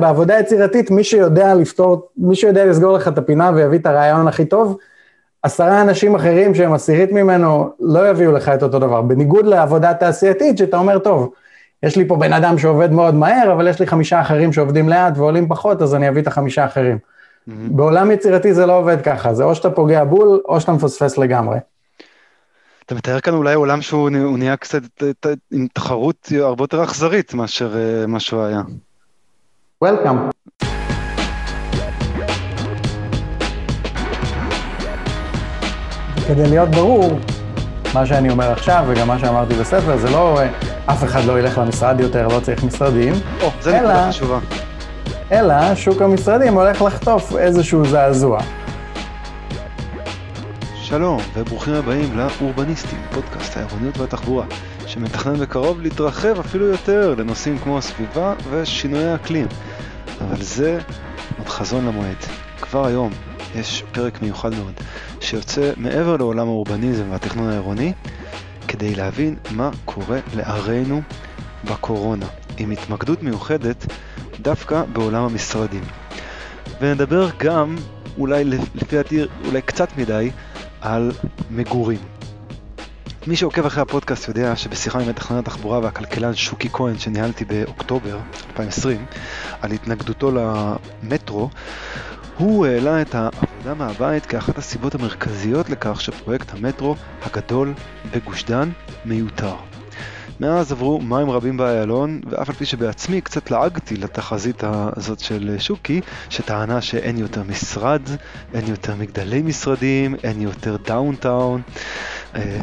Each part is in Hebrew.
בעבודה יצירתית, מי שיודע לפתור, מי שיודע לסגור לך את הפינה ויביא את הרעיון הכי טוב, עשרה אנשים אחרים שהם עשירית ממנו לא יביאו לך את אותו דבר. בניגוד לעבודה תעשייתית, שאתה אומר, טוב, יש לי פה בן אדם שעובד מאוד מהר, אבל יש לי חמישה אחרים שעובדים לאט ועולים פחות, אז אני אביא את החמישה אחרים. Mm-hmm. בעולם יצירתי זה לא עובד ככה, זה או שאתה פוגע בול, או שאתה מפספס לגמרי. אתה מתאר כאן אולי עולם שהוא נהיה קצת עם תחרות הרבה יותר אכזרית מאשר אה, מה שהוא היה. Welcome. כדי להיות ברור, מה שאני אומר עכשיו וגם מה שאמרתי בספר, זה לא אה, אף אחד לא ילך למשרד יותר, לא צריך משרדים. או, זה נקודה חשובה. אלא שוק המשרדים הולך לחטוף איזשהו זעזוע. שלום וברוכים הבאים לאורבניסטים, פודקאסט העירוניות והתחבורה, שמתכנן בקרוב להתרחב אפילו יותר לנושאים כמו הסביבה ושינויי האקלים. אבל זה עוד חזון למועד. כבר היום יש פרק מיוחד מאוד, שיוצא מעבר לעולם האורבניזם והתכנון העירוני, כדי להבין מה קורה לערינו בקורונה, עם התמקדות מיוחדת דווקא בעולם המשרדים. ונדבר גם, אולי לפי דעתי, אולי קצת מדי, על מגורים. מי שעוקב אחרי הפודקאסט יודע שבשיחה עם מתכנן התחבורה והכלכלן שוקי כהן שניהלתי באוקטובר 2020 על התנגדותו למטרו, הוא העלה את העבודה מהבית כאחת הסיבות המרכזיות לכך שפרויקט המטרו הגדול בגוש דן מיותר. מאז עברו מים רבים באיילון, ואף על פי שבעצמי קצת לעגתי לתחזית הזאת של שוקי, שטענה שאין יותר משרד, אין יותר מגדלי משרדים, אין יותר downtown, אה,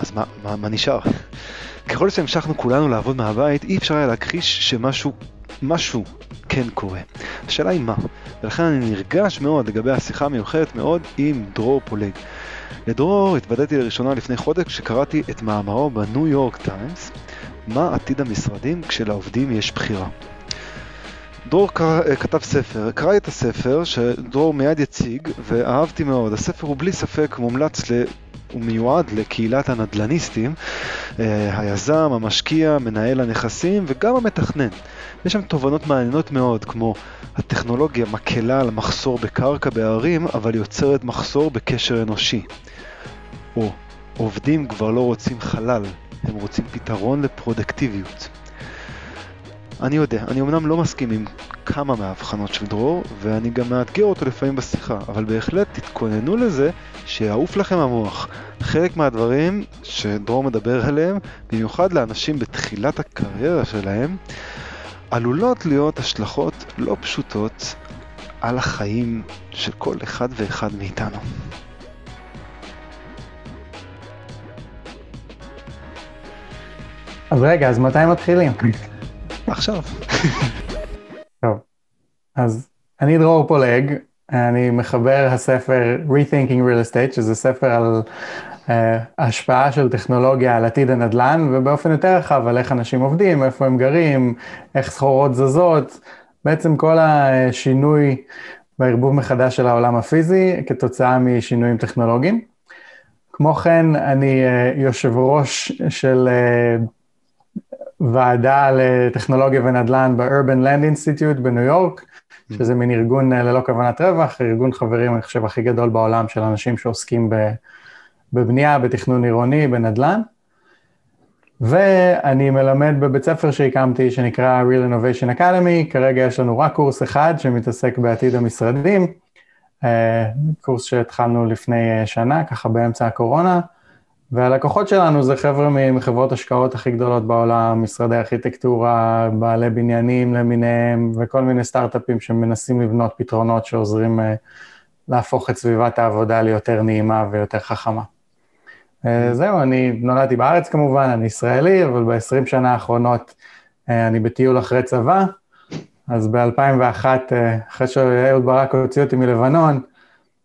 אז מה, מה, מה נשאר? ככל שהמשכנו כולנו לעבוד מהבית, אי אפשר היה להכחיש שמשהו, משהו כן קורה. השאלה היא מה, ולכן אני נרגש מאוד לגבי השיחה המיוחדת מאוד עם דרור פולג. לדרור התוודעתי לראשונה לפני חודש כשקראתי את מאמרו בניו יורק טיימס, מה עתיד המשרדים כשלעובדים יש בחירה. דרור קרא, אה, כתב ספר, קראתי את הספר שדרור מיד יציג ואהבתי מאוד. הספר הוא בלי ספק מומלץ ל... הוא מיועד לקהילת הנדל"ניסטים, אה, היזם, המשקיע, מנהל הנכסים וגם המתכנן. יש שם תובנות מעניינות מאוד, כמו הטכנולוגיה מקלה על מחסור בקרקע בערים, אבל יוצרת מחסור בקשר אנושי. או עובדים כבר לא רוצים חלל, הם רוצים פתרון לפרודקטיביות. אני יודע, אני אמנם לא מסכים עם כמה מההבחנות של דרור, ואני גם מאתגר אותו לפעמים בשיחה, אבל בהחלט תתכוננו לזה שיעוף לכם המוח. חלק מהדברים שדרור מדבר עליהם, במיוחד לאנשים בתחילת הקריירה שלהם, עלולות להיות השלכות לא פשוטות על החיים של כל אחד ואחד מאיתנו. אז רגע, אז מתי מתחילים? עכשיו. טוב, אז אני דרור פולג, אני מחבר הספר Rethinking Real Estate, שזה ספר על uh, השפעה של טכנולוגיה על עתיד הנדל"ן, ובאופן יותר רחב על איך אנשים עובדים, איפה הם גרים, איך סחורות זזות, בעצם כל השינוי והערבוב מחדש של העולם הפיזי כתוצאה משינויים טכנולוגיים. כמו כן, אני uh, יושב ראש של uh, ועדה לטכנולוגיה ונדל"ן ב-urban land institute בניו יורק, mm. שזה מין ארגון אה, ללא כוונת רווח, ארגון חברים, אני חושב, הכי גדול בעולם של אנשים שעוסקים בבנייה, בתכנון עירוני, בנדל"ן. ואני מלמד בבית ספר שהקמתי, שנקרא Real Innovation Academy, כרגע יש לנו רק קורס אחד שמתעסק בעתיד המשרדים, אה, קורס שהתחלנו לפני אה, שנה, ככה באמצע הקורונה. והלקוחות שלנו זה חבר'ה מחברות השקעות הכי גדולות בעולם, משרדי ארכיטקטורה, בעלי בניינים למיניהם, וכל מיני סטארט-אפים שמנסים לבנות פתרונות שעוזרים uh, להפוך את סביבת העבודה ליותר נעימה ויותר חכמה. Uh, זהו, אני נולדתי בארץ כמובן, אני ישראלי, אבל ב-20 שנה האחרונות uh, אני בטיול אחרי צבא, אז ב-2001, uh, אחרי שאהוד ברק הוציא אותי מלבנון,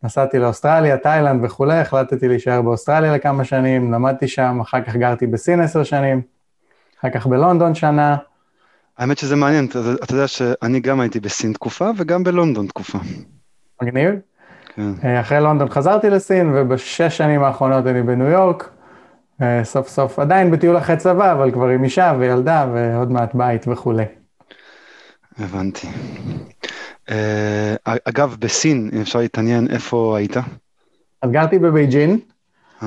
נסעתי לאוסטרליה, תאילנד וכולי, החלטתי להישאר באוסטרליה לכמה שנים, למדתי שם, אחר כך גרתי בסין עשר שנים, אחר כך בלונדון שנה. האמת שזה מעניין, אתה, אתה יודע שאני גם הייתי בסין תקופה וגם בלונדון תקופה. מגניב? כן. אה, אחרי לונדון חזרתי לסין, ובשש שנים האחרונות אני בניו יורק. אה, סוף סוף, עדיין בטיול אחרי צבא, אבל כבר עם אישה וילדה ועוד מעט בית וכולי. הבנתי. Uh, אגב, בסין, אם אפשר להתעניין, איפה היית? אז גרתי בבייג'ין, Uh-huh.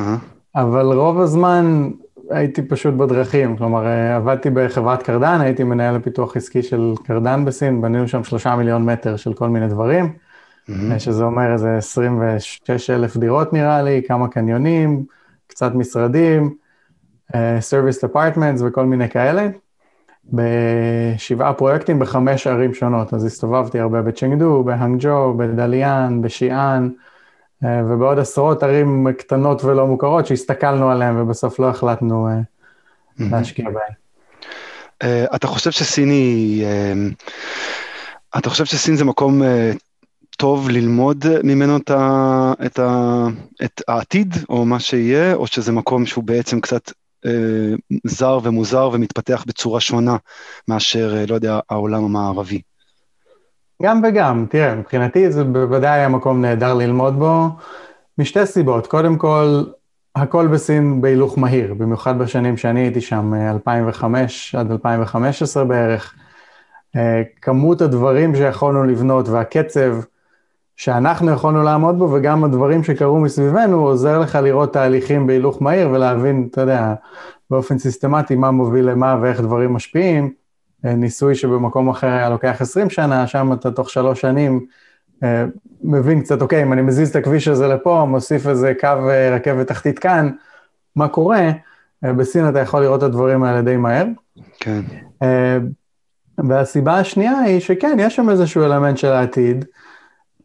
אבל רוב הזמן הייתי פשוט בדרכים, כלומר אה, עבדתי בחברת קרדן, הייתי מנהל הפיתוח עסקי של קרדן בסין, בנינו שם שלושה מיליון מטר של כל מיני דברים, Mm-hmm. שזה אומר איזה 26 אלף דירות נראה לי, כמה קניונים, קצת משרדים, אה, service departments וכל מיני כאלה. בשבעה פרויקטים בחמש ערים שונות, אז הסתובבתי הרבה בצ'נגדו, בהאנג'ו, בדליאן, בשיאן, אה, ובעוד עשרות ערים קטנות ולא מוכרות שהסתכלנו עליהן ובסוף לא החלטנו אה. להשקיע בהן. Uh, אתה חושב שסין היא... Uh, אתה חושב שסין זה מקום uh, טוב ללמוד ממנו את, ה, את, ה, את העתיד, או מה שיהיה, או שזה מקום שהוא בעצם קצת זר ומוזר ומתפתח בצורה שונה מאשר, uh, לא יודע, העולם המערבי? גם וגם, תראה, מבחינתי זה בוודאי היה מקום נהדר ללמוד בו, משתי סיבות. קודם כל, הכל בסין בהילוך מהיר, במיוחד בשנים שאני הייתי שם, אה, 2005 עד 2015 בערך. אה, כמות הדברים שיכולנו לבנות והקצב שאנחנו יכולנו לעמוד בו, וגם הדברים שקרו מסביבנו, עוזר לך לראות תהליכים בהילוך מהיר ולהבין, אתה יודע, באופן סיסטמטי מה מוביל למה ואיך דברים משפיעים. אה, ניסוי שבמקום אחר היה לוקח 20 שנה, שם אתה תוך שלוש שנים אה, מבין קצת, אוקיי, אם אני מזיז את הכביש הזה לפה, מוסיף איזה קו אה, רכבת תחתית כאן, מה קורה? בסין אתה יכול לראות את הדברים האלה די מהר. כן. והסיבה השנייה היא שכן, יש שם איזשהו אלמנט של העתיד.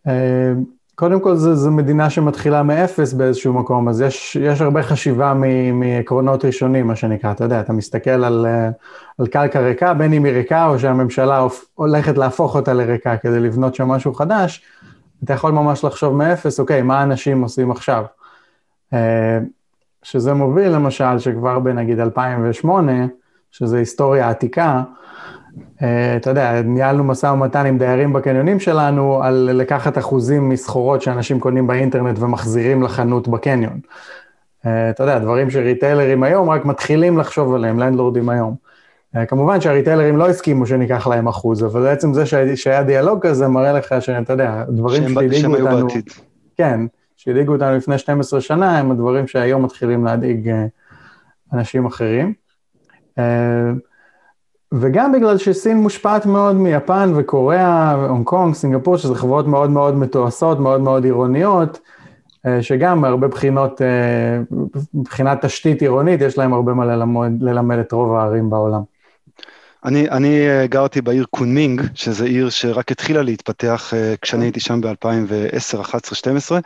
אה, קודם כל, זו, מדינה שמתחילה מאפס באיזשהו מקום, אז יש, יש הרבה חשיבה מ- מעקרונות ראשונים, מה שנקרא. אתה יודע, אתה מסתכל על, אה, על קרקע ריקה, בין אם היא ריקה או שהממשלה הולכת להפוך אותה לריקה כדי לבנות שם משהו חדש, אתה יכול ממש לחשוב מאפס, אוקיי, מה אנשים עושים עכשיו? אה, שזה מוביל, למשל, שכבר בנגיד 2008, שזה היסטוריה עתיקה, אתה יודע, ניהלנו משא ומתן עם דיירים בקניונים שלנו על לקחת אחוזים מסחורות שאנשים קונים באינטרנט ומחזירים לחנות בקניון. אה, אתה יודע, דברים שריטיילרים היום רק מתחילים לחשוב עליהם, לנדלורדים היום. אה, כמובן שהריטיילרים לא הסכימו שניקח להם אחוז, אבל בעצם זה שהיה, שהיה דיאלוג כזה מראה לך שאתה יודע, דברים שהדאיגו אותנו, בעתיד. כן, שהדאיגו אותנו לפני 12 שנה, הם הדברים שהיום מתחילים להדאיג אה, אנשים אחרים. וגם בגלל שסין מושפעת מאוד מיפן וקוריאה, הונג קונג, סינגפור, שזה חברות מאוד מאוד מתועשות, מאוד מאוד עירוניות, אה, שגם מהרבה בחינות, אה, מבחינת תשתית עירונית, יש להם הרבה מה ללמוד, ללמד את רוב הערים בעולם. אני, אני אה, גרתי בעיר קונמינג, שזו עיר שרק התחילה להתפתח אה, כשאני הייתי שם ב-2010, 11, 12,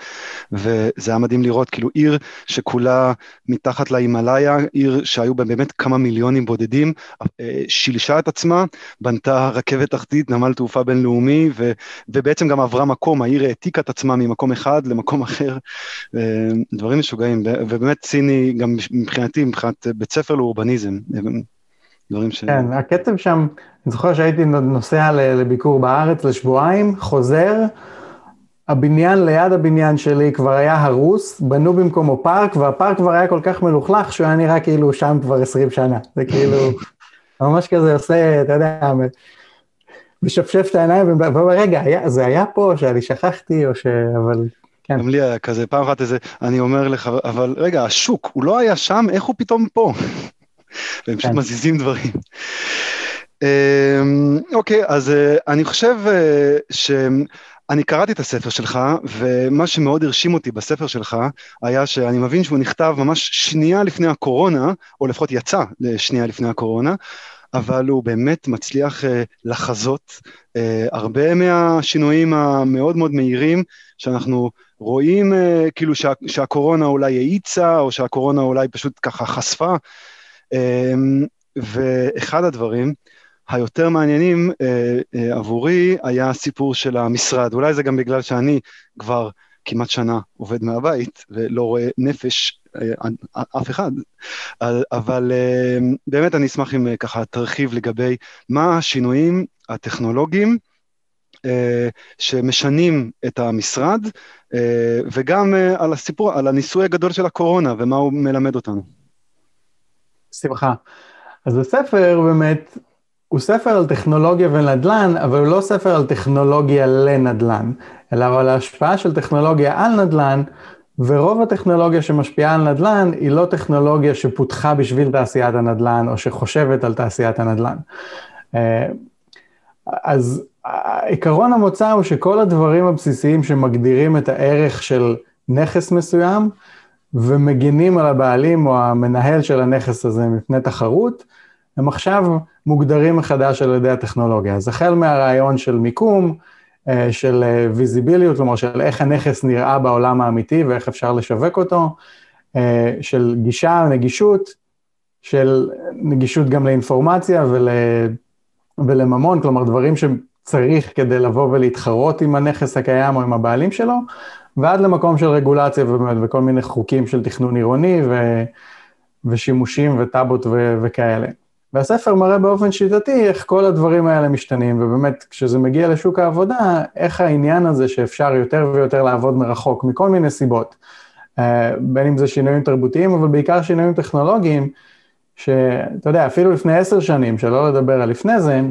וזה היה מדהים לראות, כאילו עיר שכולה מתחת להימאליה, עיר שהיו בה באמת כמה מיליונים בודדים, אה, שילשה את עצמה, בנתה רכבת תחתית, נמל תעופה בינלאומי, ו, ובעצם גם עברה מקום, העיר העתיקה את עצמה ממקום אחד למקום אחר, דברים משוגעים, ובאמת סיני, גם מבחינתי, מבחינת בית ספר לאורבניזם, דברים ש... כן, הקצב שם, אני זוכר שהייתי נוסע לביקור בארץ לשבועיים, חוזר, הבניין ליד הבניין שלי כבר היה הרוס, בנו במקומו פארק, והפארק כבר היה כל כך מלוכלך שהוא היה נראה כאילו שם כבר 20 שנה. זה כאילו, ממש כזה עושה, אתה יודע, משפשף את העיניים, ואומר, רגע, היה, זה היה פה, שאני שכחתי, או ש... אבל... כן. גם לי היה כזה, פעם אחת איזה, אני אומר לך, אבל רגע, השוק, הוא לא היה שם, איך הוא פתאום פה? והם פשוט כן. מזיזים דברים. אמ, אוקיי, אז אה, אני חושב אה, שאני קראתי את הספר שלך, ומה שמאוד הרשים אותי בספר שלך, היה שאני מבין שהוא נכתב ממש שנייה לפני הקורונה, או לפחות יצא לשנייה לפני הקורונה, אבל הוא באמת מצליח אה, לחזות הרבה מהשינויים המאוד מאוד מהירים שאנחנו רואים כאילו שה, שהקורונה אולי האיצה, או שהקורונה אולי פשוט ככה חשפה. אה, ואחד הדברים היותר מעניינים אה, אה, עבורי היה הסיפור של המשרד. אולי זה גם בגלל שאני כבר כמעט שנה עובד מהבית ולא רואה נפש אה, אף אחד, אבל באמת אני אשמח אם ככה תרחיב לגבי מה השינויים הטכנולוגיים אה, שמשנים את המשרד, אה, וגם אה, על הסיפור, על הניסוי הגדול של הקורונה ומה הוא מלמד אותנו. שמחה. אז הספר באמת הוא ספר על טכנולוגיה ונדל"ן, אבל הוא לא ספר על טכנולוגיה לנדל"ן, אלא על ההשפעה של טכנולוגיה על נדל"ן, ורוב הטכנולוגיה שמשפיעה על נדל"ן היא לא טכנולוגיה שפותחה בשביל תעשיית הנדל"ן, או שחושבת על תעשיית הנדל"ן. אה, אז עקרון המוצא הוא שכל הדברים הבסיסיים שמגדירים את הערך של נכס מסוים, ומגינים על הבעלים או המנהל של הנכס הזה מפני תחרות, הם עכשיו מוגדרים מחדש על ידי הטכנולוגיה. אז החל מהרעיון של מיקום, אה, של ויזיביליות, כלומר של איך הנכס נראה בעולם האמיתי ואיך אפשר לשווק אותו, אה, של גישה, נגישות, של נגישות גם לאינפורמציה ול, ולממון, כלומר דברים שצריך כדי לבוא ולהתחרות עם הנכס הקיים או עם הבעלים שלו, ועד למקום של רגולציה ובאמת, וכל מיני חוקים של תכנון עירוני ו, ושימושים וטאבות ו, וכאלה. והספר מראה באופן שיטתי איך כל הדברים האלה משתנים, ובאמת, כשזה מגיע לשוק העבודה, איך העניין הזה שאפשר יותר ויותר לעבוד מרחוק, מכל מיני סיבות, אה, בין אם זה שינויים תרבותיים, אבל בעיקר שינויים טכנולוגיים, שאתה יודע, אפילו לפני עשר שנים, שלא לדבר על לפני זה,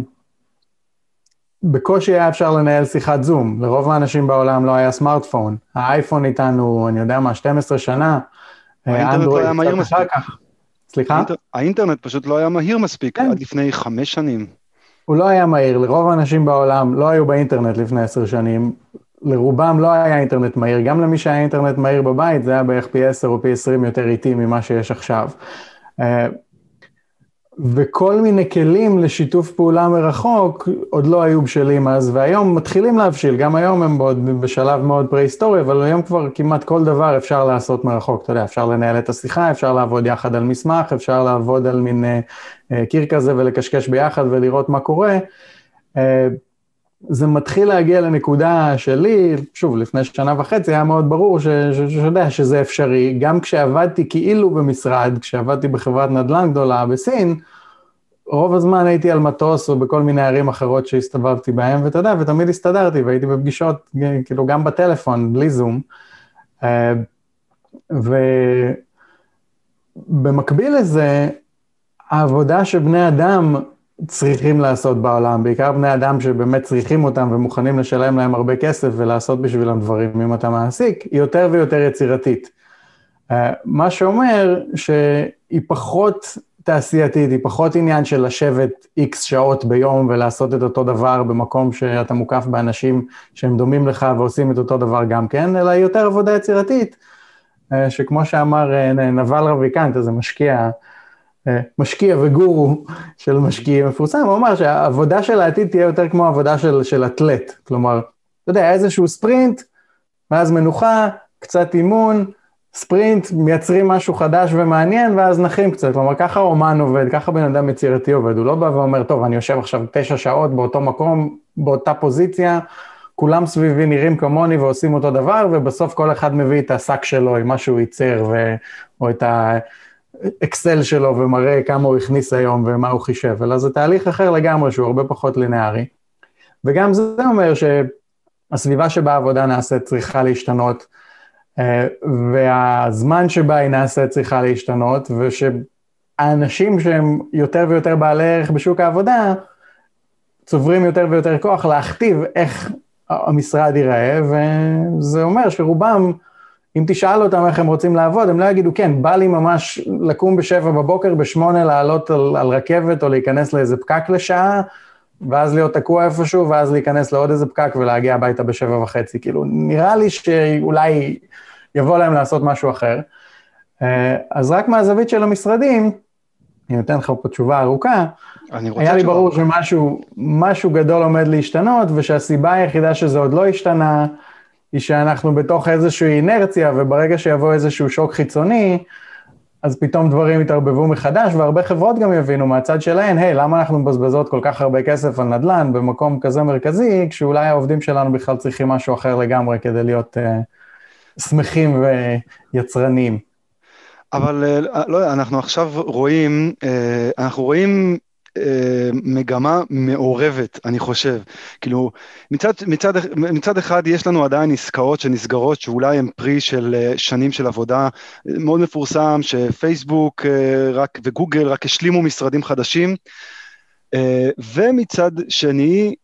בקושי היה אפשר לנהל שיחת זום, לרוב האנשים בעולם לא היה סמארטפון, האייפון איתנו, אני יודע מה, 12 שנה, האינטרנט לא היה מהיר מספיק. סליחה? האינטר... האינטרנט פשוט לא היה מהיר מספיק כן. עד לפני חמש שנים. הוא לא היה מהיר, לרוב האנשים בעולם לא היו באינטרנט לפני עשר שנים, לרובם לא היה אינטרנט מהיר, גם למי שהיה אינטרנט מהיר בבית, זה היה בערך פי עשר או פי עשרים יותר איטי ממה שיש עכשיו. אה, וכל מיני כלים לשיתוף פעולה מרחוק עוד לא היו בשלים אז, והיום מתחילים להבשיל, גם היום הם עוד בשלב מאוד פרה-היסטורי, אבל היום כבר כמעט כל דבר אפשר לעשות מרחוק, אתה יודע, אפשר לנהל את השיחה, אפשר לעבוד יחד על מסמך, אפשר לעבוד על מין uh, קיר כזה ולקשקש ביחד ולראות מה קורה. Uh, זה מתחיל להגיע לנקודה שלי, שוב, לפני שנה וחצי היה מאוד ברור שאתה שזה אפשרי, גם כשעבדתי כאילו במשרד, כשעבדתי בחברת נדל"ן גדולה בסין, רוב הזמן הייתי על מטוס או בכל מיני ערים אחרות שהסתובבתי בהן, ואתה יודע, ותמיד הסתדרתי, והייתי בפגישות, כאילו, גם בטלפון, בלי זום. אה, ובמקביל לזה, העבודה שבני אדם צריכים לעשות בעולם, בעיקר בני אדם שבאמת צריכים אותם ומוכנים לשלם להם הרבה כסף ולעשות בשבילם דברים, אם אתה מעסיק, היא יותר ויותר יצירתית. אה, מה שאומר שהיא פחות תעשייתית, היא פחות עניין של לשבת איקס שעות ביום ולעשות את אותו דבר במקום שאתה מוקף באנשים שהם דומים לך ועושים את אותו דבר גם כן, אלא היא יותר עבודה יצירתית, אה, שכמו שאמר אה, נבל רביקנט, איזה משקיע, משקיע וגורו של משקיעים מפורסם, הוא אמר שהעבודה של העתיד תהיה יותר כמו עבודה של, של אתלט, כלומר, אתה יודע, איזשהו ספרינט, ואז מנוחה, קצת אימון, ספרינט, מייצרים משהו חדש ומעניין, ואז נחים קצת. כלומר, ככה אומן עובד, ככה בן אדם יצירתי עובד. הוא לא בא ואומר, טוב, אני יושב עכשיו תשע שעות באותו מקום, באותה פוזיציה, כולם סביבי נראים כמוני ועושים אותו דבר, ובסוף כל אחד מביא את השק שלו עם מה שהוא ייצר, ו... או את האקסל שלו, ומראה כמה הוא הכניס היום ומה הוא חישב. אלא זה תהליך אחר לגמרי, שהוא הרבה פחות לינארי. וגם זה אומר שהסביבה שבה העבודה נעשית צריכה להשתנות. אה, והזמן שבה היא נעשית צריכה להשתנות, ושהאנשים שהם יותר ויותר בעלי ערך בשוק העבודה, צוברים יותר ויותר כוח להכתיב איך המשרד ייראה, וזה אומר שרובם, אם תשאל אותם איך הם רוצים לעבוד, הם לא יגידו, כן, בא לי ממש לקום בשבע בבוקר, בשמונה לעלות על, על רכבת או להיכנס לאיזה פקק לשעה, ואז להיות תקוע איפשהו, ואז להיכנס לעוד איזה פקק ולהגיע הביתה בשבע וחצי. כאילו, נראה לי שאולי יבוא להם לעשות משהו אחר. אה, אז רק מהזווית של המשרדים, אני נותן לך פה תשובה ארוכה, היה לי ברור שמשהו גדול עומד להשתנות, ושהסיבה היחידה שזה עוד לא השתנה, היא שאנחנו בתוך איזושהי אינרציה, וברגע שיבוא איזשהו שוק חיצוני, אז פתאום דברים יתערבבו מחדש, והרבה חברות גם יבינו מהצד שלהן, היי, hey, למה אנחנו מבזבזות כל כך הרבה כסף על נדל"ן במקום כזה מרכזי, כשאולי העובדים שלנו בכלל צריכים משהו אחר לגמרי כדי להיות uh, שמחים ויצרניים. אבל אה, לא, אנחנו עכשיו רואים, אה, אנחנו רואים מגמה מעורבת, אני חושב. כאילו, מצד, מצד, מצד אחד יש לנו עדיין עסקאות שנסגרות, שאולי הן פרי של שנים של עבודה. מאוד מפורסם שפייסבוק רק, וגוגל רק השלימו משרדים חדשים. ומצד שני,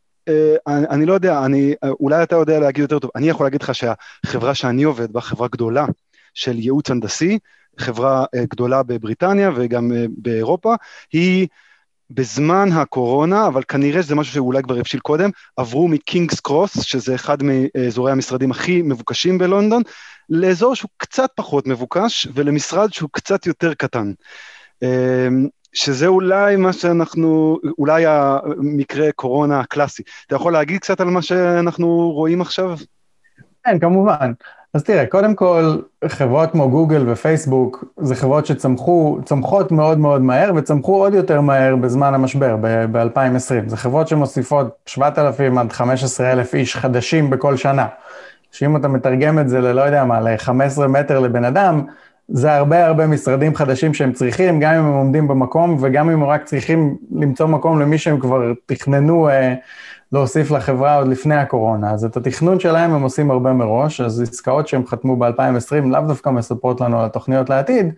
אני, אני לא יודע, אני, אולי אתה יודע להגיד יותר טוב, אני יכול להגיד לך שהחברה שאני עובד בה, חברה גדולה של ייעוץ הנדסי, חברה גדולה בבריטניה וגם באירופה, היא בזמן הקורונה, אבל כנראה שזה משהו שאולי כבר הבשיל קודם, עברו מקינגס קרוס, שזה אחד מאזורי המשרדים הכי מבוקשים בלונדון, לאזור שהוא קצת פחות מבוקש, ולמשרד שהוא קצת יותר קטן. אמ, שזה אולי מה שאנחנו, אולי המקרה קורונה הקלאסי. אתה יכול להגיד קצת על מה שאנחנו רואים עכשיו? כן, כמובן. אז תראה, קודם כל, חברות כמו גוגל ופייסבוק, זה חברות שצמחו, צומחות מאוד מאוד מהר, וצמחו עוד יותר מהר בזמן המשבר, ב-2020. זה חברות שמוסיפות 7,000 עד 15,000 איש חדשים בכל שנה. שאם אתה מתרגם את זה ללא יודע מה, ל-15 מטר לבן אדם, זה הרבה הרבה משרדים חדשים שהם צריכים, גם אם הם עומדים במקום, וגם אם הם רק צריכים למצוא מקום למי שהם כבר תכננו אה, להוסיף לחברה עוד לפני הקורונה. אז את התכנון שלהם הם עושים הרבה מראש, אז עסקאות שהם חתמו ב-2020 לאו דווקא מספרות לנו על התוכניות לעתיד,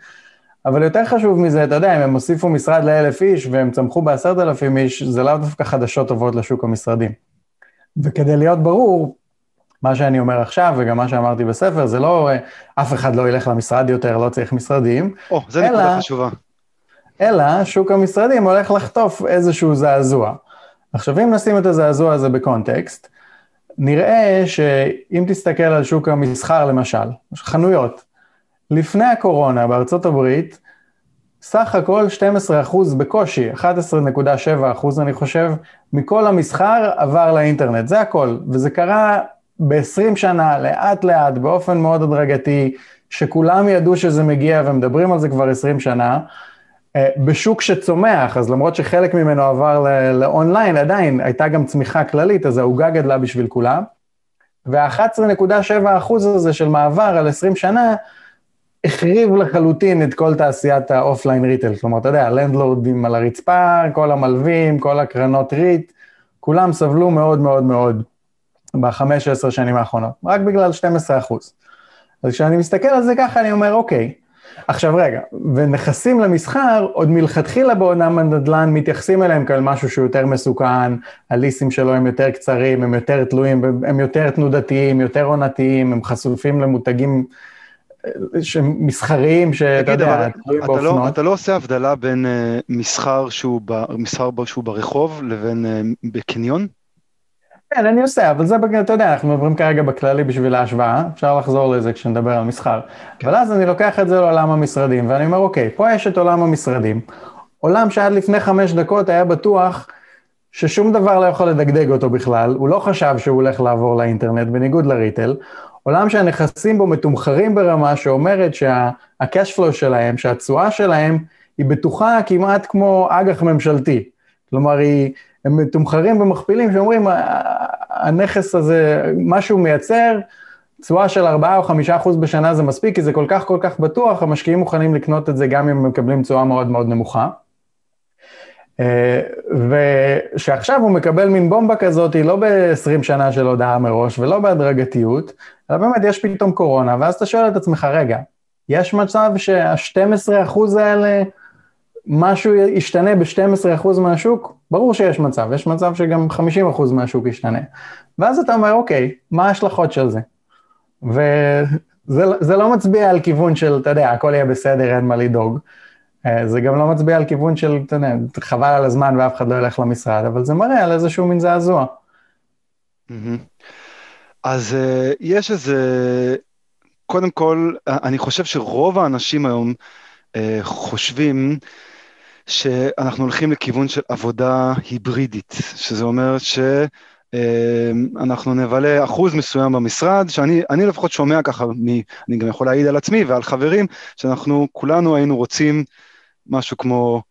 אבל יותר חשוב מזה, אתה יודע, אם הם הוסיפו משרד לאלף איש והם צמחו בעשרת אלפים איש, זה לאו דווקא חדשות טובות לשוק המשרדים. וכדי להיות ברור, מה שאני אומר עכשיו, וגם מה שאמרתי בספר, זה לא אף אחד לא ילך למשרד יותר, לא צריך משרדים. או, oh, זה נקודה חשובה. אלא שוק המשרדים הולך לחטוף איזשהו זעזוע. עכשיו, אם נשים את הזעזוע הזה בקונטקסט, נראה שאם תסתכל על שוק המסחר למשל, חנויות, לפני הקורונה בארצות הברית, סך הכל 12% בקושי, 11.7% אני חושב, מכל המסחר עבר לאינטרנט, זה הכל, וזה קרה ב-20 שנה, לאט לאט, באופן מאוד הדרגתי, שכולם ידעו שזה מגיע ומדברים על זה כבר 20 שנה, בשוק שצומח, אז למרות שחלק ממנו עבר לאונליין, עדיין הייתה גם צמיחה כללית, אז העוגה גדלה בשביל כולם. וה-11.7 אחוז הזה של מעבר על 20 שנה, החריב לחלוטין את כל תעשיית ה offline retail. כלומר, אתה יודע, הלנדלורדים על הרצפה, כל המלווים, כל הקרנות REIT, כולם סבלו מאוד מאוד מאוד בחמש, עשר שנים האחרונות, רק בגלל 12 אחוז. אז כשאני מסתכל על זה ככה, אני אומר, אוקיי, עכשיו רגע, ונכסים למסחר, עוד מלכתחילה בעולם הנדל"ן מתייחסים אליהם כאל משהו שהוא יותר מסוכן, הליסים שלו הם יותר קצרים, הם יותר תלויים, הם יותר תנודתיים, יותר עונתיים, הם חשופים למותגים אה, מסחריים, שאתה יודע, תלויים אתה באופנות. לא, אתה לא עושה הבדלה בין uh, מסחר שהוא, ב, מסחר שהוא ברחוב לבין uh, בקניון? כן, אני עושה, אבל זה, אתה יודע, אנחנו מדברים כרגע בכללי בשביל ההשוואה, אפשר לחזור לזה כשנדבר על מסחר. כן. אבל אז אני לוקח את זה לעולם המשרדים, ואני אומר, אוקיי, פה יש את עולם המשרדים, עולם שעד לפני חמש דקות היה בטוח ששום דבר לא יכול לדגדג אותו בכלל, הוא לא חשב שהוא הולך לעבור לאינטרנט, בניגוד לריטל, עולם שהנכסים בו מתומחרים ברמה שאומרת שה-cash flow שלהם, שהתשואה שלהם, היא בטוחה כמעט כמו אג"ח ממשלתי. כלומר, היא, הם מתומחרים ומכפילים, שאומרים, הנכס הזה, מה שהוא מייצר, תשואה של 4 או 5 אחוז בשנה זה מספיק, כי זה כל כך כל כך בטוח, המשקיעים מוכנים לקנות את זה גם אם הם מקבלים תשואה מאוד מאוד נמוכה. אה, ושעכשיו הוא מקבל מין בומבה כזאת, היא לא ב-20 שנה של הודעה מראש ולא בהדרגתיות, אלא באמת יש פתאום קורונה, ואז אתה שואל את עצמך, רגע, יש מצב שה-12 אחוז האלה, משהו ישתנה ב-12% מהשוק, ברור שיש מצב, יש מצב שגם 50% מהשוק ישתנה. ואז אתה אומר, אוקיי, מה ההשלכות של זה? וזה לא מצביע על כיוון של, אתה יודע, הכל יהיה בסדר, אין מה לדאוג. אה, זה גם לא מצביע על כיוון של, אתה יודע, חבל על הזמן ואף אחד לא ילך למשרד, אבל זה מראה על איזשהו מין זעזוע. אז uh, יש איזה, קודם כל, אני חושב שרוב האנשים היום חושבים שאנחנו הולכים לכיוון של עבודה היברידית, שזה אומר שאנחנו נבלה אחוז מסוים במשרד, שאני לפחות שומע ככה, מ, אני גם יכול להעיד על עצמי ועל חברים, שאנחנו כולנו היינו רוצים משהו כמו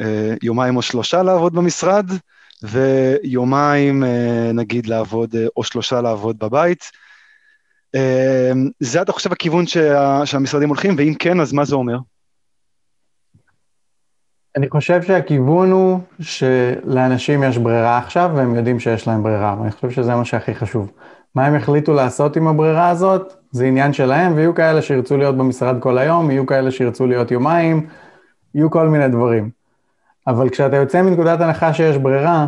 אה, יומיים או שלושה לעבוד במשרד, ויומיים אה, נגיד לעבוד, אה, או שלושה לעבוד בבית. זה אתה חושב הכיוון שה, שהמשרדים הולכים, ואם כן, אז מה זה אומר? אני חושב שהכיוון הוא שלאנשים יש ברירה עכשיו, והם יודעים שיש להם ברירה, ואני חושב שזה מה שהכי חשוב. מה הם החליטו לעשות עם הברירה הזאת, זה עניין שלהם, ויהיו כאלה שירצו להיות במשרד כל היום, יהיו כאלה שירצו להיות יומיים, יהיו כל מיני דברים. אבל כשאתה יוצא מנקודת הנחה שיש ברירה,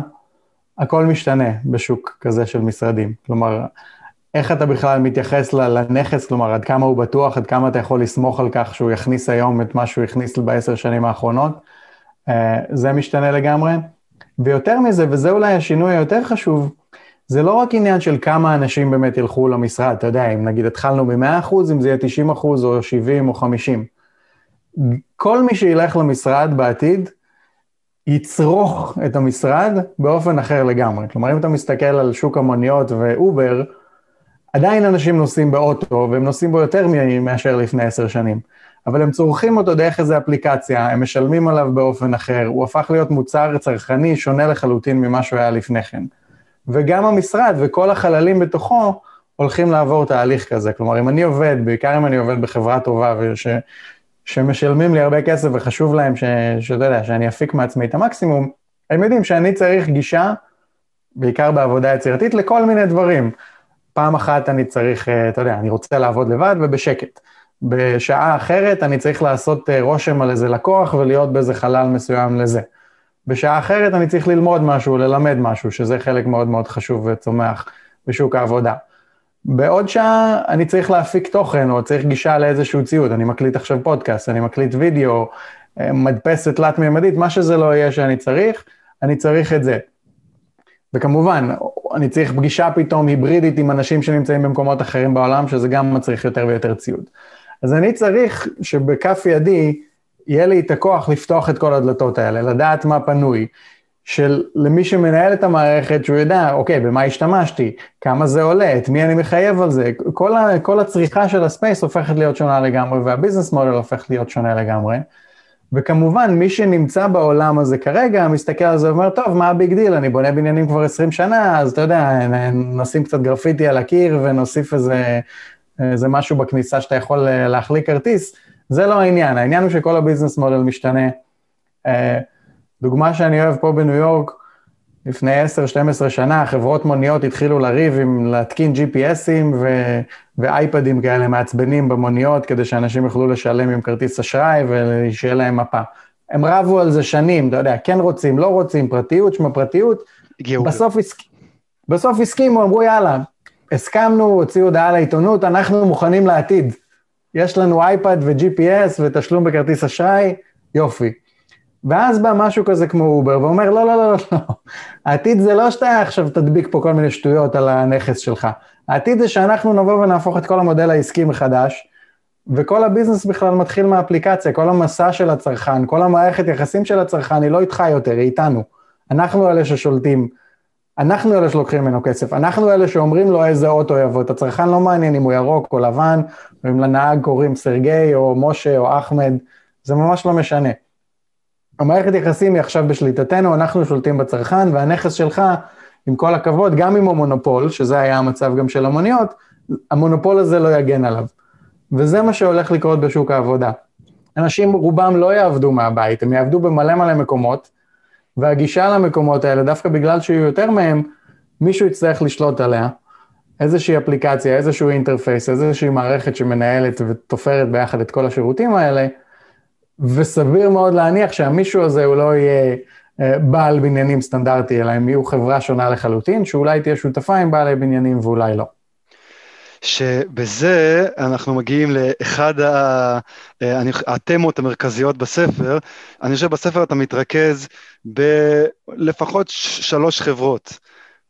הכל משתנה בשוק כזה של משרדים. כלומר, איך אתה בכלל מתייחס לנכס, כלומר, עד כמה הוא בטוח, עד כמה אתה יכול לסמוך על כך שהוא יכניס היום את מה שהוא הכניס בעשר שנים האחרונות, זה משתנה לגמרי. ויותר מזה, וזה אולי השינוי היותר חשוב, זה לא רק עניין של כמה אנשים באמת ילכו למשרד, אתה יודע, אם נגיד התחלנו ב-100%, אם זה יהיה 90% או 70 או 50. כל מי שילך למשרד בעתיד, יצרוך את המשרד באופן אחר לגמרי. כלומר, אם אתה מסתכל על שוק המוניות ואובר, עדיין אנשים נוסעים באוטו, והם נוסעים בו יותר מאשר לפני עשר שנים. אבל הם צורכים אותו דרך איזו אפליקציה, הם משלמים עליו באופן אחר, הוא הפך להיות מוצר צרכני שונה לחלוטין ממה שהוא היה לפני כן. וגם המשרד וכל החללים בתוכו הולכים לעבור תהליך כזה. כלומר, אם אני עובד, בעיקר אם אני עובד בחברה טובה, וש, שמשלמים לי הרבה כסף וחשוב להם ש, שאתה יודע, שאני אפיק מעצמי את המקסימום, הם יודעים שאני צריך גישה, בעיקר בעבודה יצירתית, לכל מיני דברים. פעם אחת אני צריך, אה, אתה יודע, אני רוצה לעבוד לבד ובשקט. בשעה אחרת אני צריך לעשות אה, רושם על איזה לקוח ולהיות באיזה חלל מסוים לזה. בשעה אחרת אני צריך ללמוד משהו, ללמד משהו, שזה חלק מאוד מאוד חשוב וצומח בשוק העבודה. בעוד שעה אני צריך להפיק תוכן, או צריך גישה לאיזשהו ציוד, אני מקליט עכשיו פודקאסט, אני מקליט וידאו, אה, מדפסת תלת-מימדית, מה שזה לא יהיה שאני צריך, אני צריך את זה. וכמובן, אני צריך פגישה פתאום היברידית עם אנשים שנמצאים במקומות אחרים בעולם, שזה גם מצריך יותר ויותר ציוד. אז אני צריך שבכף ידי יהיה לי את הכוח לפתוח את כל הדלתות האלה, לדעת מה פנוי, של למי שמנהל את המערכת, שהוא ידע, אוקיי, במה השתמשתי, כמה זה עולה, את מי אני מחייב על זה, כל, ה, כל הצריכה של הספייס הופכת להיות שונה לגמרי, והביזנס מודל הופך להיות שונה לגמרי. וכמובן, מי שנמצא בעולם הזה כרגע, מסתכל על זה ואומר, טוב, מה ה big deal, אני בונה בניינים כבר 20 שנה, אז אתה יודע, נשים קצת גרפיטי על הקיר ונוסיף איזה, איזה משהו בכניסה שאתה יכול להחליק כרטיס, זה לא העניין, העניין הוא שכל ה business model משתנה. אה, דוגמה שאני אוהב פה בניו יורק, לפני 10-12 שנה, חברות מוניות התחילו לריב עם להתקין GPSים ו- ואייפדים כאלה מעצבנים במוניות, כדי שאנשים יוכלו לשלם עם כרטיס אשראי ושיהיה להם מפה. הם רבו על זה שנים, אתה יודע, כן רוצים, לא רוצים, פרטיות, שמה פרטיות. בסוף, הסכ... בסוף הסכימו, אמרו יאללה, הסכמנו, הוציאו הודעה לעיתונות, אנחנו מוכנים לעתיד. יש לנו אייפד ו-GPS ותשלום בכרטיס אשראי, יופי. ואז בא משהו כזה כמו אובר ואומר, לא, לא, לא, לא, לא, העתיד זה לא שאתה עכשיו תדביק פה כל מיני שטויות על הנכס שלך. העתיד זה שאנחנו נבוא ונהפוך את כל המודל העסקי מחדש, וכל הביזנס בכלל מתחיל מהאפליקציה, כל המסע של הצרכן, כל המערכת יחסים של הצרכן היא לא איתך יותר, היא איתנו. אנחנו אלה ששולטים, אנחנו אלה שלוקחים ממנו כסף, אנחנו אלה שאומרים לו איזה אוטו יבוא, את הצרכן לא מעניין אם הוא ירוק או לבן, או אם לנהג קוראים סרגי או משה או אחמד, זה ממש לא משנה. המערכת יחסים היא עכשיו בשליטתנו, אנחנו שולטים בצרכן, והנכס שלך, עם כל הכבוד, גם אם הוא מונופול, שזה היה המצב גם של המוניות, המונופול הזה לא יגן עליו. וזה מה שהולך לקרות בשוק העבודה. אנשים רובם לא יעבדו מהבית, הם יעבדו במלא מלא מקומות, והגישה למקומות האלה, דווקא בגלל שיהיו יותר מהם, מישהו יצטרך לשלוט עליה. איזושהי אפליקציה, איזשהו אינטרפייס, איזושהי מערכת שמנהלת ותופרת ביחד את כל השירותים האלה, וסביר מאוד להניח שהמישהו הזה הוא לא יהיה אה, בעל בניינים סטנדרטי, אלא הם יהיו חברה שונה לחלוטין, שאולי תהיה שותפה עם בעלי בניינים ואולי לא. שבזה אנחנו מגיעים לאחד אה, התמות המרכזיות בספר. אני חושב בספר אתה מתרכז בלפחות שלוש חברות,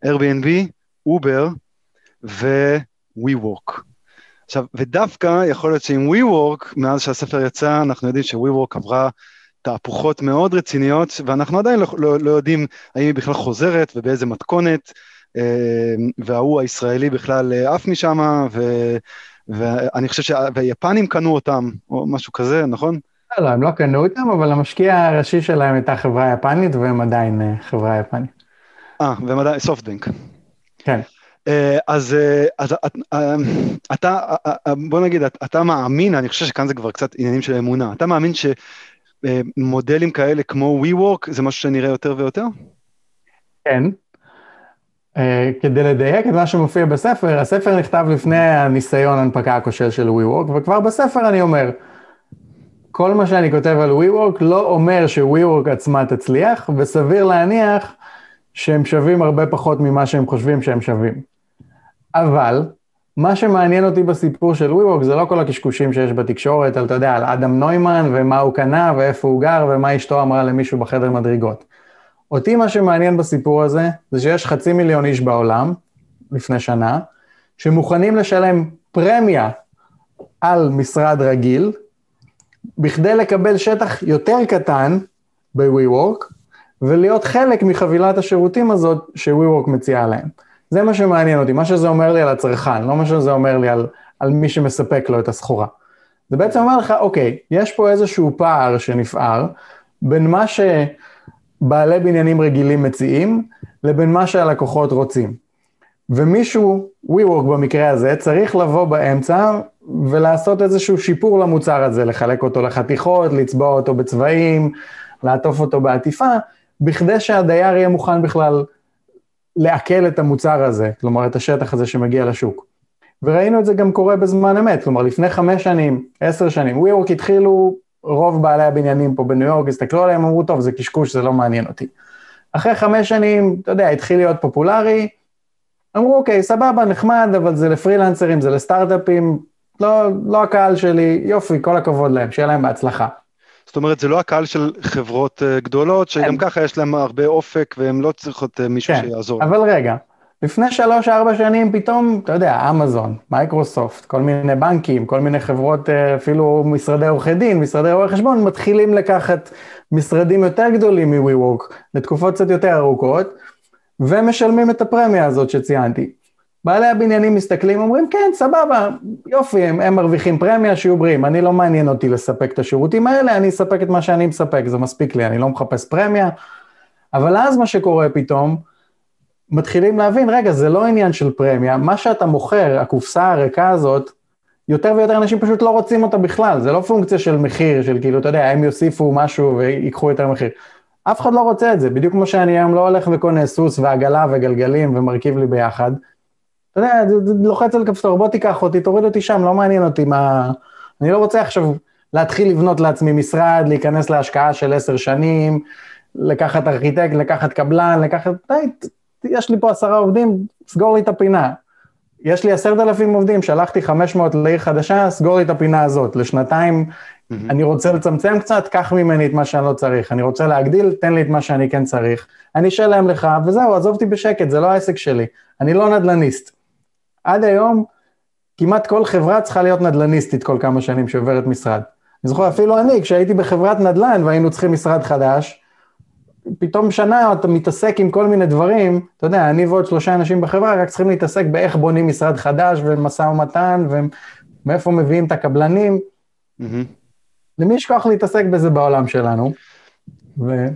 Airbnb, Uber ו-WeWork. עכשיו, ודווקא יכול להיות שעם WeWork, מאז שהספר יצא, אנחנו יודעים ש-WeWork עברה תהפוכות מאוד רציניות, ואנחנו עדיין לא, לא, לא יודעים האם היא בכלל חוזרת ובאיזה מתכונת, וההוא הישראלי בכלל אה, עף משם, ואני חושב שהיפנים קנו אותם, או משהו כזה, נכון? לא, לא, הם לא קנו אותם, אבל המשקיע הראשי שלהם הייתה חברה יפנית, והם עדיין אה, חברה יפנית. אה, והם עדיין, סופטבנק. כן. אה, אז, אז אתה, בוא נגיד, אתה מאמין, אני חושב שכאן זה כבר קצת עניינים של אמונה, אתה מאמין שמודלים כאלה כמו WeWork זה משהו שנראה יותר ויותר? כן. כדי לדייק את מה שמופיע בספר, הספר נכתב לפני הניסיון הנפקה הכושל של WeWork, וכבר בספר אני אומר, כל מה שאני כותב על WeWork לא אומר ש-WeWork עצמה תצליח, וסביר להניח שהם שווים הרבה פחות ממה שהם חושבים שהם שווים. אבל, מה שמעניין אותי בסיפור של WeWork זה לא כל הקשקושים שיש בתקשורת, על, אתה יודע, על אדם נוימן ומה הוא קנה ואיפה הוא גר ומה אשתו אמרה למישהו בחדר מדרגות. אותי מה שמעניין בסיפור הזה, זה שיש חצי מיליון איש בעולם, לפני שנה, שמוכנים לשלם פרמיה על משרד רגיל, בכדי לקבל שטח יותר קטן ב-WeWork, ולהיות חלק מחבילת השירותים הזאת ש-WeWork מציעה להם. זה מה שמעניין אותי, מה שזה אומר לי על הצרכן, לא מה שזה אומר לי על, על מי שמספק לו את הסחורה. זה בעצם אומר לך, אוקיי, יש פה איזשהו פער שנפער בין מה שבעלי בניינים רגילים מציעים, לבין מה שהלקוחות רוצים. ומישהו, WeWork במקרה הזה, צריך לבוא באמצע ולעשות איזשהו שיפור למוצר הזה, לחלק אותו לחתיכות, לצבוע אותו בצבעים, לעטוף אותו בעטיפה, בכדי שהדייר יהיה מוכן בכלל לעכל את המוצר הזה, כלומר את השטח הזה שמגיע לשוק. וראינו את זה גם קורה בזמן אמת, כלומר לפני חמש שנים, עשר שנים, WeWork התחילו, רוב בעלי הבניינים פה בניו יורק הסתכלו עליהם, אמרו, טוב, זה קשקוש, זה לא מעניין אותי. אחרי חמש שנים, אתה יודע, התחיל להיות פופולרי, אמרו, אוקיי, סבבה, נחמד, אבל זה לפרילנסרים, זה לסטארט-אפים, לא, לא הקהל שלי, יופי, כל הכבוד להם, שיהיה להם בהצלחה. זאת אומרת, זה לא הקהל של חברות uh, גדולות, שגם. ככה יש להם הרבה אופק והן לא צריכות uh, מישהו כן, שיעזור. אבל רגע, לפני שלוש-ארבע שנים פתאום, אתה יודע, אמזון, מייקרוסופט, כל מיני בנקים, כל מיני חברות, אה, אפילו משרדי עורכי דין, משרדי רואי חשבון, מתחילים לקחת משרדים יותר גדולים מ-WeWork לתקופות קצת יותר ארוכות, ומשלמים את הפרמיה הזאת שציינתי. בעלי הבניינים מסתכלים, אומרים, כן, סבבה, יופי, הם, הם מרוויחים פרמיה, שיהיו בריאים, אני לא מעניין אותי לספק את השירותים האלה, אני אספק את מה שאני מספק, זה מספיק לי, אני לא מחפש פרמיה. אבל אז מה שקורה פתאום, מתחילים להבין, רגע, זה לא עניין של פרמיה, מה שאתה מוכר, הקופסה הריקה הזאת, יותר ויותר אנשים פשוט לא רוצים אותה בכלל, זה לא פונקציה של מחיר, של כאילו, אתה יודע, הם יוסיפו משהו ויקחו יותר מחיר. אף אחד לא רוצה את זה, בדיוק כמו שאני היום לא הולך וקונה סוס ועגלה וגלגלים ומרכיב לי ביחד. אתה יודע, לוחץ על כפתור, בוא תיקח אותי, תוריד אותי שם, לא מעניין אותי מה... אני לא רוצה עכשיו להתחיל לבנות לעצמי משרד, להיכנס להשקעה של עשר שנים, לקחת ארכיטקט, לקחת קבלן, לקחת... יש לי פה עשרה עובדים, סגור לי את הפינה. יש לי עשרת אלפים עובדים, שלחתי חמש מאות לעיר חדשה, סגור לי את הפינה הזאת. לשנתיים mm-hmm. אני רוצה לצמצם קצת, קח ממני את מה שאני לא צריך. אני רוצה להגדיל, תן לי את מה שאני כן צריך. אני אשלם לך, וזהו, עזוב אותי בשקט, זה לא העסק שלי. אני לא נדל"ניסט. עד היום, כמעט כל חברה צריכה להיות נדל"ניסטית כל כמה שנים שעוברת משרד. אני זוכר, אפילו אני, כשהייתי בחברת נדל"ן והיינו צריכים משרד חדש, פתאום שנה אתה מתעסק עם כל מיני דברים, אתה יודע, אני ועוד שלושה אנשים בחברה רק צריכים להתעסק באיך בונים משרד חדש ומשא ומתן ומאיפה מביאים את הקבלנים. Mm-hmm. למי יש כוח להתעסק בזה בעולם שלנו? ו...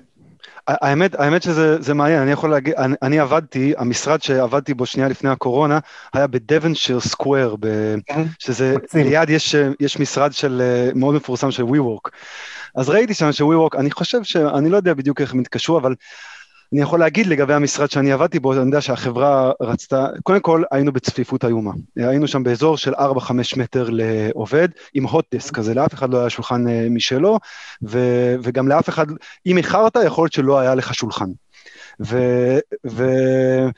האמת, האמת שזה מעניין, אני יכול להגיד, אני, אני עבדתי, המשרד שעבדתי בו שנייה לפני הקורונה, היה בדבנשיר סקוואר, כן, שזה, ליד יש, יש משרד של, מאוד מפורסם של WeWork. אז ראיתי שם ש-WeWork, אני חושב שאני לא יודע בדיוק איך הם התקשרו, אבל אני יכול להגיד לגבי המשרד שאני עבדתי בו, אני יודע שהחברה רצתה, קודם כל היינו בצפיפות איומה. היינו שם באזור של 4-5 מטר לעובד, עם הוט-דסק כזה, לאף אחד לא היה שולחן אה, משלו, ו- וגם לאף אחד, אם איחרת, יכול להיות שלא היה לך שולחן. ו- ו-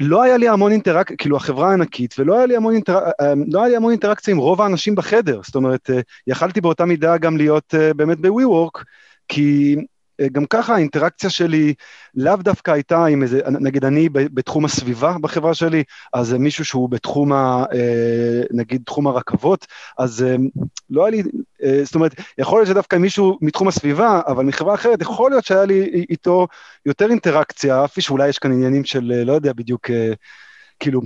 לא היה לי המון אינטראקציה, כאילו החברה ענקית, ולא היה לי המון, אינטר... אה, לא היה לי המון אינטראקציה עם רוב האנשים בחדר, זאת אומרת, אה, יכלתי באותה מידה גם להיות באמת ב-WeWork, כי גם ככה האינטראקציה שלי לאו דווקא הייתה עם איזה, נגיד אני בתחום הסביבה בחברה שלי, אז מישהו שהוא בתחום, ה, אה, נגיד תחום הרכבות, אז אה, לא היה לי, אה, זאת אומרת, יכול להיות שדווקא מישהו מתחום הסביבה, אבל מחברה אחרת, יכול להיות שהיה לי איתו יותר אינטראקציה, אף שאולי יש כאן עניינים של, לא יודע בדיוק, כאילו,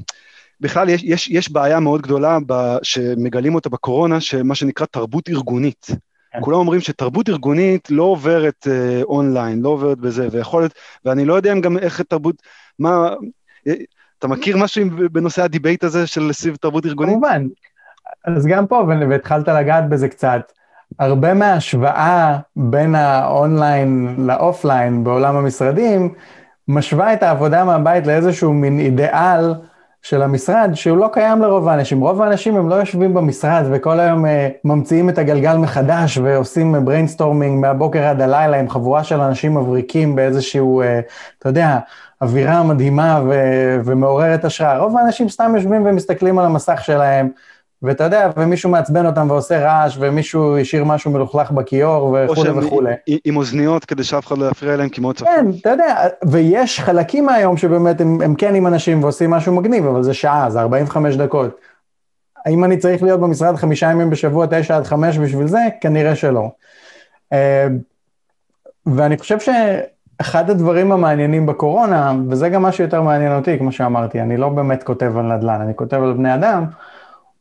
בכלל יש, יש, יש בעיה מאוד גדולה ב, שמגלים אותה בקורונה, שמה שנקרא תרבות ארגונית. כן. כולם אומרים שתרבות ארגונית לא עוברת אה, אונליין, לא עוברת בזה, ויכול להיות, ואני לא יודע אם גם איך תרבות, מה, אה, אתה מכיר משהו בנושא ה debate הזה של סביב תרבות ארגונית? כמובן. אז גם פה, והתחלת לגעת בזה קצת, הרבה מההשוואה בין ה online ל offline בעולם המשרדים, משווה את העבודה מהבית לאיזשהו מין אידיאל של המשרד, שהוא לא קיים לרוב האנשים. רוב האנשים הם לא יושבים במשרד וכל היום אה, ממציאים את הגלגל מחדש ועושים brainstorming מהבוקר עד הלילה עם חבורה של אנשים מבריקים באיזשהו, אה, אתה יודע, אווירה מדהימה ו- ומעוררת השראה. רוב האנשים סתם יושבים ומסתכלים על המסך שלהם, ואתה יודע, ומישהו מעצבן אותם ועושה רעש, ומישהו השאיר משהו מלוכלך בכיור וכולי וכולי. או שהם עם אוזניות כדי שאף אחד לא יפריע להם, כי מאוד צפוף. כן, אתה יודע, ויש חלקים מהיום שבאמת הם, הם כן עם אנשים ועושים משהו מגניב, אבל זה שעה, זה 45 דקות. האם אני צריך להיות במשרד חמישה ימים בשבוע, תשע עד חמש בשביל זה? כנראה שלא. אה, ואני חושב שאחד הדברים המעניינים בקורונה, וזה גם מה שיותר מעניין אותי, כמו שאמרתי, אני לא באמת כותב על נדל"ן, אני כותב על בני אדם,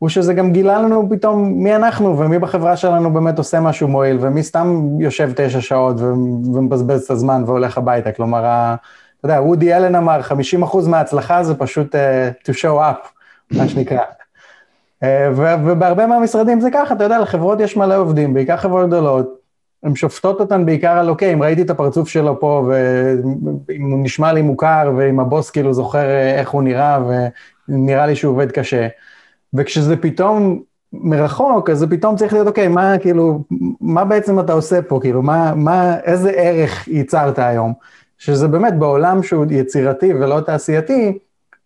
הוא שזה גם גילה לנו פתאום מי אנחנו ומי בחברה שלנו באמת עושה משהו מועיל, ומי סתם יושב תשע שעות ומבזבז את הזמן והולך הביתה. כלומר, אתה יודע, וודי אלן אמר, 50% מההצלחה זה פשוט uh, to show up, מה שנקרא. uh, ובהרבה מהמשרדים זה ככה, אתה יודע, לחברות יש מלא עובדים, בעיקר חברות גדולות, הן שופטות אותן בעיקר על, אוקיי, אם ראיתי את הפרצוף שלו פה, ואם הוא נשמע לי מוכר, ואם הבוס כאילו זוכר אה, איך הוא נראה, ונראה לי שהוא עובד קשה. וכשזה פתאום מרחוק, אז זה פתאום צריך להיות, אוקיי, מה כאילו, מה בעצם אתה עושה פה, כאילו, מה, מה, איזה ערך ייצרת היום? שזה באמת בעולם שהוא יצירתי ולא תעשייתי,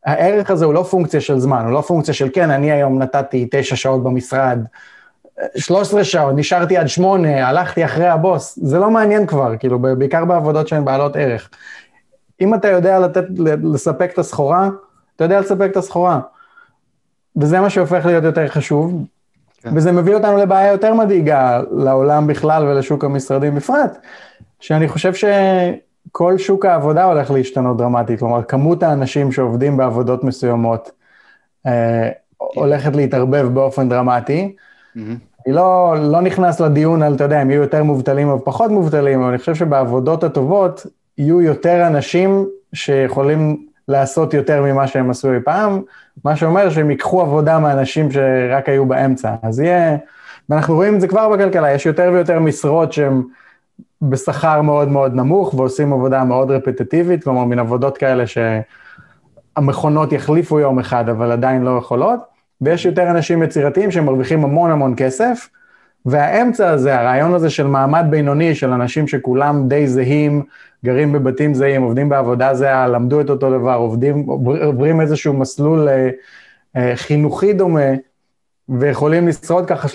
הערך הזה הוא לא פונקציה של זמן, הוא לא פונקציה של כן, אני היום נתתי תשע שעות במשרד, 13 שעות, נשארתי עד שמונה, הלכתי אחרי הבוס, זה לא מעניין כבר, כאילו, בעיקר בעבודות שהן בעלות ערך. אם אתה יודע לתת, לספק את הסחורה, אתה יודע לספק את הסחורה. וזה מה שהופך להיות יותר חשוב, כן. וזה מביא אותנו לבעיה יותר מדאיגה לעולם בכלל ולשוק המשרדים בפרט, שאני חושב שכל שוק העבודה הולך להשתנות דרמטית, כלומר, כמות האנשים שעובדים בעבודות מסוימות אה, הולכת להתערבב באופן דרמטי. Mm-hmm. אני לא, לא נכנס לדיון על, אתה יודע, אם יהיו יותר מובטלים או פחות מובטלים, אבל אני חושב שבעבודות הטובות יהיו יותר אנשים שיכולים לעשות יותר ממה שהם עשו אי פעם, מה שאומר שהם ייקחו עבודה מאנשים שרק היו באמצע. אז יהיה, ואנחנו רואים את זה כבר בכלכלה, יש יותר ויותר משרות שהן בשכר מאוד מאוד נמוך ועושים עבודה מאוד רפטטיבית, כלומר מין עבודות כאלה שהמכונות יחליפו יום אחד, אבל עדיין לא יכולות, ויש יותר אנשים יצירתיים שמרוויחים המון המון כסף, והאמצע הזה, הרעיון הזה של מעמד בינוני, של אנשים שכולם די זהים, גרים בבתים זהים, עובדים בעבודה זהה, למדו את אותו דבר, עובדים, עוברים איזשהו מסלול אה, אה, חינוכי דומה, ויכולים לשרוד ככה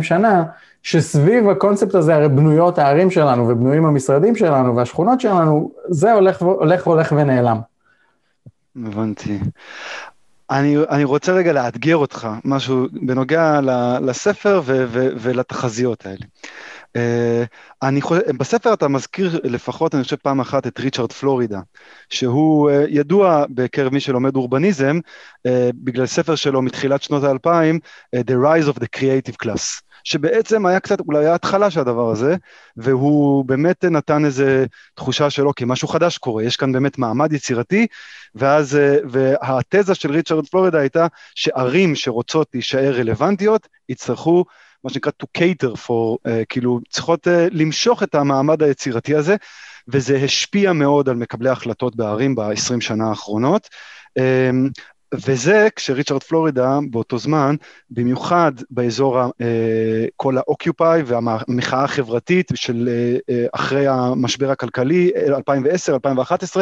30-40 שנה, שסביב הקונספט הזה הרי בנויות הערים שלנו ובנויים המשרדים שלנו והשכונות שלנו, זה הולך הולך, הולך ונעלם. הבנתי. אני, אני רוצה רגע לאתגר אותך, משהו בנוגע לספר ו, ו, ולתחזיות האלה. Uh, אני חושב, בספר אתה מזכיר לפחות, אני חושב פעם אחת, את ריצ'רד פלורידה, שהוא uh, ידוע בקרב מי שלומד אורבניזם, uh, בגלל ספר שלו מתחילת שנות האלפיים, uh, The Rise of the Creative Class. שבעצם היה קצת, אולי היה התחלה של הדבר הזה, והוא באמת נתן איזו תחושה שלו, כי משהו חדש קורה, יש כאן באמת מעמד יצירתי, ואז, והתזה של ריצ'רד פלורידה הייתה שערים שרוצות להישאר רלוונטיות, יצטרכו מה שנקרא to cater for, uh, כאילו צריכות uh, למשוך את המעמד היצירתי הזה, וזה השפיע מאוד על מקבלי ההחלטות בערים ב-20 שנה האחרונות. Um, וזה כשריצ'רד פלורידה באותו זמן, במיוחד באזור uh, כל האוקיופאי והמחאה החברתית של uh, אחרי המשבר הכלכלי, 2010-2011,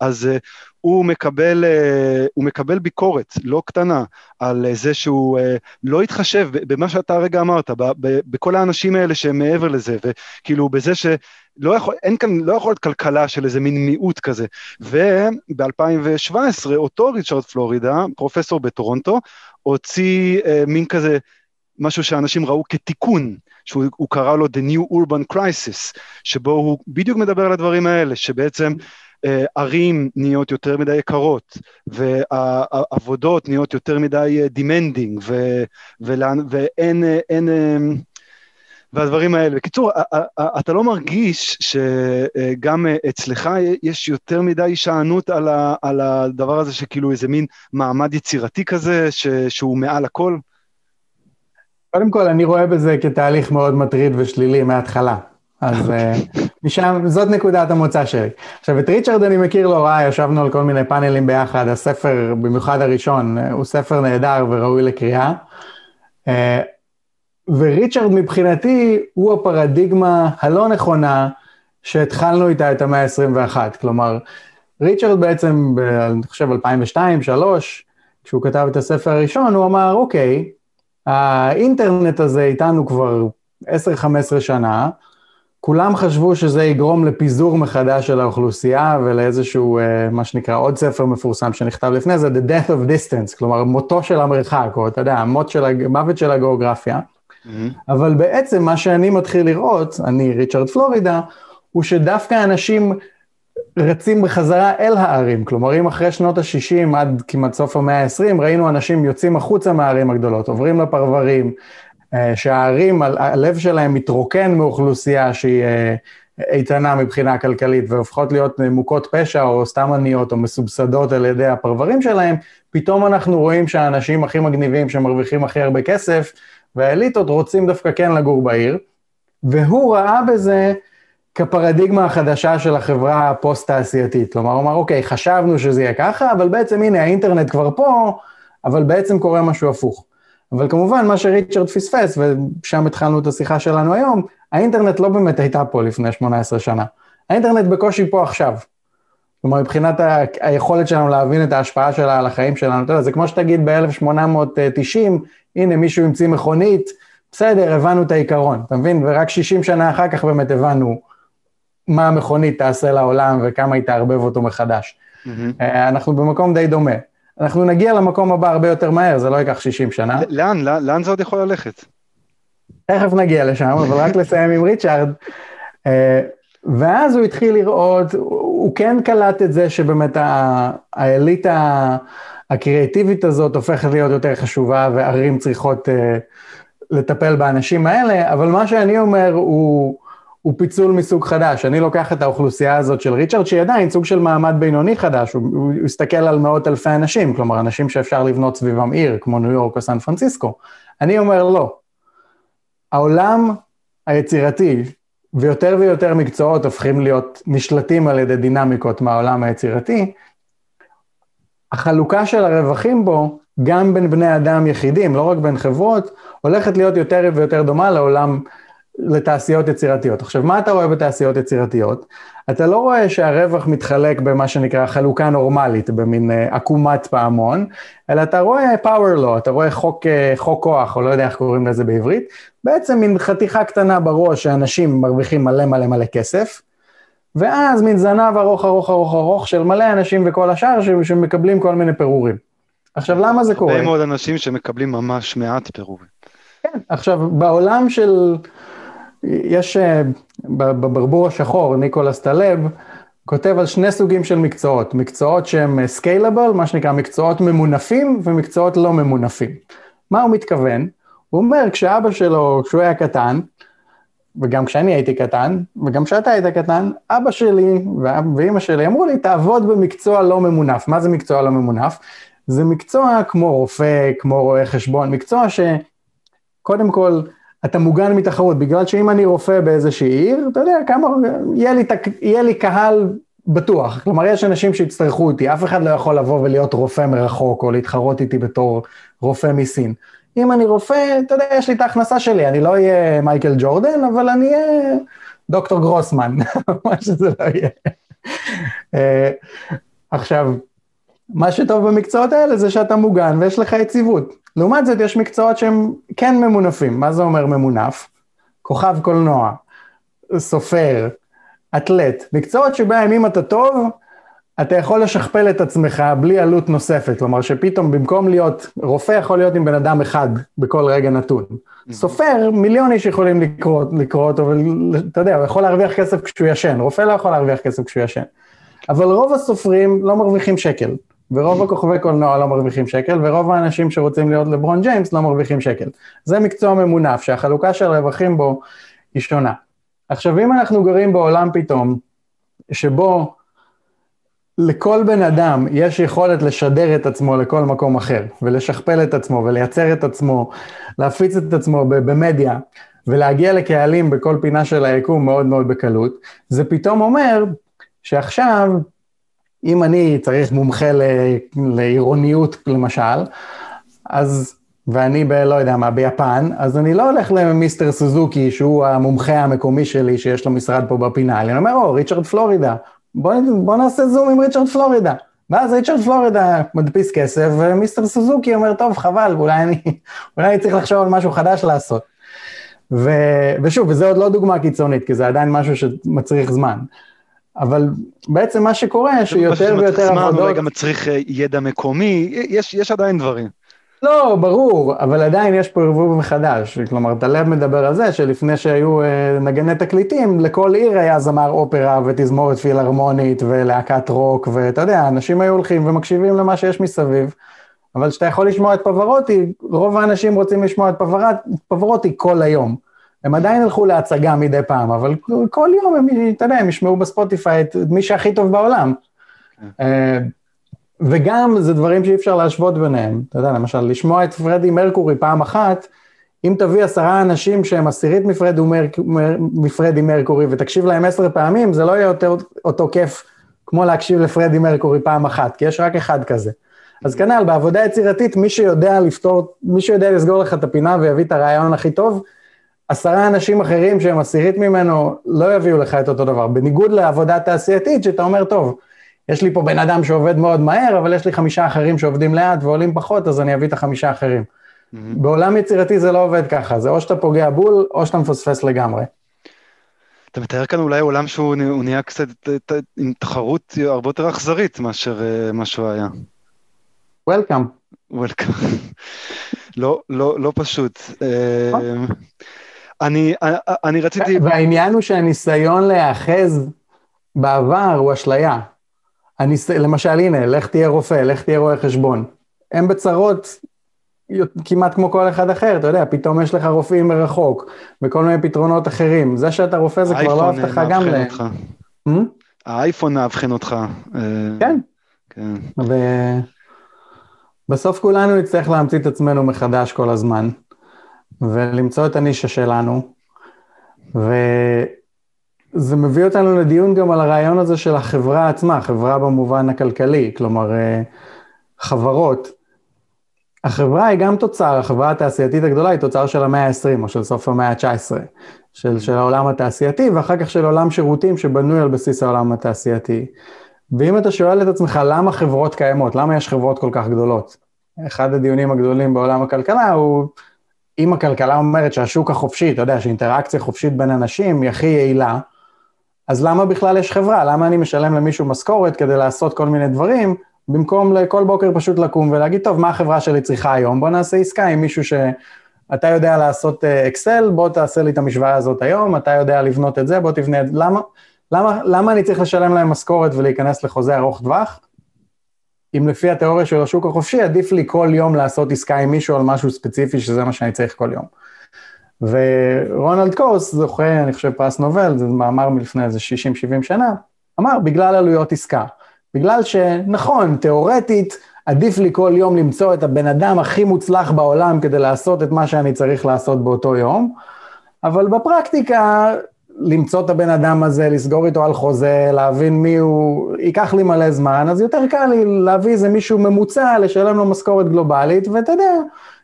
אז uh, הוא מקבל, uh, הוא מקבל ביקורת לא קטנה על זה שהוא uh, לא התחשב במה שאתה הרגע אמרת, בכל האנשים האלה שהם מעבר לזה, וכאילו בזה ש... לא יכול, אין כאן, לא יכול להיות כלכלה של איזה מין מיעוט כזה. וב-2017 אותו ריצ'רד פלורידה, פרופסור בטורונטו, הוציא אה, מין כזה, משהו שאנשים ראו כתיקון, שהוא קרא לו The New Urban Crisis, שבו הוא בדיוק מדבר על הדברים האלה, שבעצם אה, ערים נהיות יותר מדי יקרות, והעבודות נהיות יותר מדי אה, demanding, ו, ואין, אין, אה, והדברים האלה. בקיצור, אתה לא מרגיש שגם אצלך יש יותר מדי הישענות על, על הדבר הזה שכאילו איזה מין מעמד יצירתי כזה, ש, שהוא מעל הכל? קודם כל, אני רואה בזה כתהליך מאוד מטריד ושלילי מההתחלה. אז אה, משם, זאת נקודת המוצא שלי. עכשיו, את ריצ'רד אני מכיר לא רע, ישבנו על כל מיני פאנלים ביחד, הספר, במיוחד הראשון, הוא ספר נהדר וראוי לקריאה. אה, וריצ'רד מבחינתי הוא הפרדיגמה הלא נכונה שהתחלנו איתה את המאה ה-21. כלומר, ריצ'רד בעצם, אני חושב 2002-2003, כשהוא כתב את הספר הראשון, הוא אמר, אוקיי, האינטרנט הזה איתנו כבר 10-15 שנה, כולם חשבו שזה יגרום לפיזור מחדש של האוכלוסייה ולאיזשהו, אה, מה שנקרא, עוד ספר מפורסם שנכתב לפני זה, The Death of Distance, כלומר, מותו של המרחק, או אתה יודע, המות של, המוות של הגיאוגרפיה. Mm-hmm. אבל בעצם מה שאני מתחיל לראות, אני ריצ'רד פלורידה, הוא שדווקא אנשים רצים בחזרה אל הערים. כלומר, אם אחרי שנות ה-60 עד כמעט סוף המאה ה-20, ראינו אנשים יוצאים החוצה מהערים הגדולות, עוברים לפרברים, שהערים, הלב שלהם מתרוקן מאוכלוסייה שהיא אה, איתנה מבחינה כלכלית והופכות להיות מוכות פשע או סתם עניות או מסובסדות על ידי הפרברים שלהם, פתאום אנחנו רואים שהאנשים הכי מגניבים שמרוויחים הכי הרבה כסף והאליטות רוצים דווקא כן לגור בעיר, והוא ראה בזה כפרדיגמה החדשה של החברה הפוסט-תעשייתית. כלומר, הוא אמר, אוקיי, חשבנו שזה יהיה ככה, אבל בעצם הנה, האינטרנט כבר פה, אבל בעצם קורה משהו הפוך. אבל כמובן, מה שריצ'רד פספס, ושם התחלנו את השיחה שלנו היום, האינטרנט לא באמת הייתה פה לפני 18 שנה. האינטרנט בקושי פה עכשיו. כלומר, מבחינת ה- היכולת שלנו להבין את ההשפעה שלה על החיים שלנו, אתה יודע, זה כמו שתגיד ב-1890, הנה מישהו המציא מכונית, בסדר, הבנו את העיקרון, אתה מבין? ורק 60 שנה אחר כך באמת הבנו מה המכונית תעשה לעולם וכמה היא תערבב אותו מחדש. Mm-hmm. אנחנו במקום די דומה. אנחנו נגיע למקום הבא הרבה יותר מהר, זה לא ייקח 60 שנה. לאן, לאן, לאן זה עוד יכול ללכת? תכף נגיע לשם, אבל רק לסיים עם ריצ'ארד. אה, ואז הוא התחיל לראות, הוא כן קלט את זה שבאמת האליטה הקריאטיבית הזאת הופכת להיות יותר חשובה, וערים צריכות אה, לטפל באנשים האלה, אבל מה שאני אומר הוא... הוא פיצול מסוג חדש. אני לוקח את האוכלוסייה הזאת של ריצ'רד, שהיא עדיין סוג של מעמד בינוני חדש, הוא, הוא הסתכל על מאות אלפי אנשים, כלומר, אנשים שאפשר לבנות סביבם עיר, כמו ניו יורק או סן פרנסיסקו. אני אומר לא. העולם היצירתי, ויותר ויותר מקצועות הופכים להיות נשלטים על ידי דינמיקות מהעולם היצירתי, החלוקה של הרווחים בו, גם בין בני אדם יחידים, לא רק בין חברות, הולכת להיות יותר ויותר דומה לעולם לתעשיות יצירתיות. עכשיו, מה אתה רואה בתעשיות יצירתיות? אתה לא רואה שהרווח מתחלק במה שנקרא חלוקה נורמלית, במין אה, עקומת פעמון, אלא אתה רואה power law, אתה רואה חוק, אה, חוק כוח, או לא יודע איך קוראים לזה בעברית, בעצם מין חתיכה קטנה בראש שאנשים מרוויחים מלא מלא מלא כסף, ואז מין זנב ארוך ארוך ארוך ארוך של מלא אנשים וכל השאר שמקבלים כל מיני פירורים. עכשיו, למה זה קורה? הרבה מאוד אנשים שמקבלים ממש מעט פירורים. כן, עכשיו, בעולם של... יש אה, בברבור השחור, ניקולס טלב, כותב על שני סוגים של מקצועות, מקצועות שהם סקיילבל, מה שנקרא מקצועות ממונפים ומקצועות לא ממונפים. מה הוא מתכוון? הוא אומר, כשאבא שלו, כשהוא היה קטן, וגם כשאני הייתי קטן, וגם כשאתה היית קטן, אבא שלי ואימא שלי אמרו לי, תעבוד במקצוע לא ממונף. מה זה מקצוע לא ממונף? זה מקצוע כמו רופא, כמו רואה חשבון, מקצוע שקודם כל, אתה מוגן מתחרות, בגלל שאם אני רופא באיזושהי עיר, אתה יודע, כמה, יהיה לי, יהיה לי קהל בטוח. כלומר, יש אנשים שיצטרכו אותי, אף אחד לא יכול לבוא ולהיות רופא מרחוק, או להתחרות איתי בתור רופא מסין. אם אני רופא, אתה יודע, יש לי את ההכנסה שלי, אני לא אהיה מייקל ג'ורדן, אבל אני אהיה דוקטור גרוסמן, מה שזה לא יהיה. אה, עכשיו, מה שטוב במקצועות האלה זה שאתה מוגן ויש לך יציבות. לעומת זאת, יש מקצועות שהם כן ממונפים. מה זה אומר ממונף? כוכב קולנוע, סופר, אתלט. מקצועות שבהם אם אתה טוב, אתה יכול לשכפל את עצמך בלי עלות נוספת. כלומר, שפתאום במקום להיות, רופא יכול להיות עם בן אדם אחד בכל רגע נתון. Mm-hmm. סופר, מיליון איש יכולים לקרוא, לקרוא אותו, ואתה יודע, הוא יכול להרוויח כסף כשהוא ישן. רופא לא יכול להרוויח כסף כשהוא ישן. אבל רוב הסופרים לא מרוויחים שקל. ורוב הכוכבי קולנוע לא מרוויחים שקל, ורוב האנשים שרוצים להיות לברון ג'יימס לא מרוויחים שקל. זה מקצוע ממונף, שהחלוקה של רווחים בו היא שונה. עכשיו, אם אנחנו גרים בעולם פתאום, שבו לכל בן אדם יש יכולת לשדר את עצמו לכל מקום אחר, ולשכפל את עצמו, ולייצר את עצמו, להפיץ את עצמו במדיה, ולהגיע לקהלים בכל פינה של היקום מאוד מאוד בקלות, זה פתאום אומר שעכשיו, אם אני צריך מומחה ל, לעירוניות למשל, אז, ואני ב... לא יודע מה, ביפן, אז אני לא הולך למיסטר סוזוקי, שהוא המומחה המקומי שלי, שיש לו משרד פה בפינה, אני אומר, או, ריצ'רד פלורידה, בוא, בוא נעשה זום עם ריצ'רד פלורידה. ואז ריצ'רד פלורידה מדפיס כסף, ומיסטר סוזוקי אומר, טוב, חבל, אולי אני, אולי אני צריך לחשוב על משהו חדש לעשות. ו, ושוב, וזו עוד לא דוגמה קיצונית, כי זה עדיין משהו שמצריך זמן. אבל בעצם מה שקורה, שיותר ויותר עבודות... זמן, אולי גם מצריך אה, ידע מקומי, יש, יש עדיין דברים. לא, ברור, אבל עדיין יש פה ערבוב מחדש. כלומר, טלב מדבר על זה שלפני שהיו אה, נגני תקליטים, לכל עיר היה זמר אופרה ותזמורת פילהרמונית ולהקת רוק, ואתה יודע, אנשים היו הולכים ומקשיבים למה שיש מסביב. אבל כשאתה יכול לשמוע את פברוטי, רוב האנשים רוצים לשמוע את פברוטי כל היום. הם עדיין ילכו להצגה מדי פעם, אבל כל יום הם, אתה יודע, הם ישמעו בספוטיפיי את מי שהכי טוב בעולם. כן. אה, וגם זה דברים שאי אפשר להשוות ביניהם. אתה יודע, למשל, לשמוע את פרדי מרקורי פעם אחת, אם תביא עשרה אנשים שהם עשירית מפרדי, מר, מפרדי מרקורי ותקשיב להם עשר פעמים, זה לא יהיה יותר, אותו כיף כמו להקשיב לפרדי מרקורי פעם אחת, כי יש רק אחד כזה. אז כנ"ל, בעבודה יצירתית, מי שיודע לפתור, מי שיודע לסגור לך את הפינה ויביא את הרעיון הכי טוב, עשרה אנשים אחרים שהם עשירית ממנו לא יביאו לך את אותו דבר. בניגוד לעבודה תעשייתית, שאתה אומר, טוב, יש לי פה בן אדם שעובד מאוד מהר, אבל יש לי חמישה אחרים שעובדים לאט ועולים פחות, אז אני אביא את החמישה אחרים. Mm-hmm. בעולם יצירתי זה לא עובד ככה, זה או שאתה פוגע בול, או שאתה מפספס לגמרי. אתה מתאר כאן אולי עולם שהוא נהיה קצת עם תחרות הרבה יותר אכזרית מאשר אה, מה שהוא היה. Welcome. Welcome. לא, לא, לא פשוט. אה. אני, אה, אני רציתי... והעניין הוא שהניסיון להיאחז בעבר הוא אשליה. הניס... למשל, הנה, לך תהיה רופא, לך תהיה רואה חשבון. הם בצרות כמעט כמו כל אחד אחר, אתה יודע, פתאום יש לך רופאים מרחוק, וכל מיני פתרונות אחרים. זה שאתה רופא זה כבר לא הבטחה גם להם. Hmm? האייפון מאבחן אותך. אה, כן. כן. ובסוף כולנו נצטרך להמציא את עצמנו מחדש כל הזמן, ולמצוא את הנישה שלנו, ו... זה מביא אותנו לדיון גם על הרעיון הזה של החברה עצמה, חברה במובן הכלכלי, כלומר, אה, חברות. החברה היא גם תוצר, החברה התעשייתית הגדולה היא תוצר של המאה ה-20 או של סוף המאה ה-19, של, של העולם התעשייתי, ואחר כך של עולם שירותים שבנוי על בסיס העולם התעשייתי. ואם אתה שואל את עצמך למה חברות קיימות, למה יש חברות כל כך גדולות? אחד הדיונים הגדולים בעולם הכלכלה הוא, אם הכלכלה אומרת שהשוק החופשי, אתה יודע, שאינטראקציה חופשית בין אנשים היא הכי יעילה, אז למה בכלל יש חברה? למה אני משלם למישהו משכורת כדי לעשות כל מיני דברים, במקום לכל בוקר פשוט לקום ולהגיד, טוב, מה החברה שלי צריכה היום? בוא נעשה עסקה עם מישהו שאתה יודע לעשות אקסל, אה, בוא תעשה לי את המשוואה הזאת היום, אתה יודע לבנות את זה, בוא תבנה את זה. למה, למה, למה אני צריך לשלם להם משכורת ולהיכנס לחוזה ארוך טווח? אם לפי התיאוריה של השוק החופשי, עדיף לי כל יום לעשות עסקה עם מישהו על משהו ספציפי, שזה מה שאני צריך כל יום. ורונלד קורס, זוכה, אני חושב, פרס נובל, זה מאמר מלפני איזה 60-70 שנה, אמר, בגלל עלויות עסקה. בגלל שנכון, תיאורטית, עדיף לי כל יום למצוא את הבן אדם הכי מוצלח בעולם כדי לעשות את מה שאני צריך לעשות באותו יום, אבל בפרקטיקה, למצוא את הבן אדם הזה, לסגור איתו על חוזה, להבין מי הוא, ייקח לי מלא זמן, אז יותר קל לי להביא איזה מישהו ממוצע, לשלם לו משכורת גלובלית, ואתה יודע,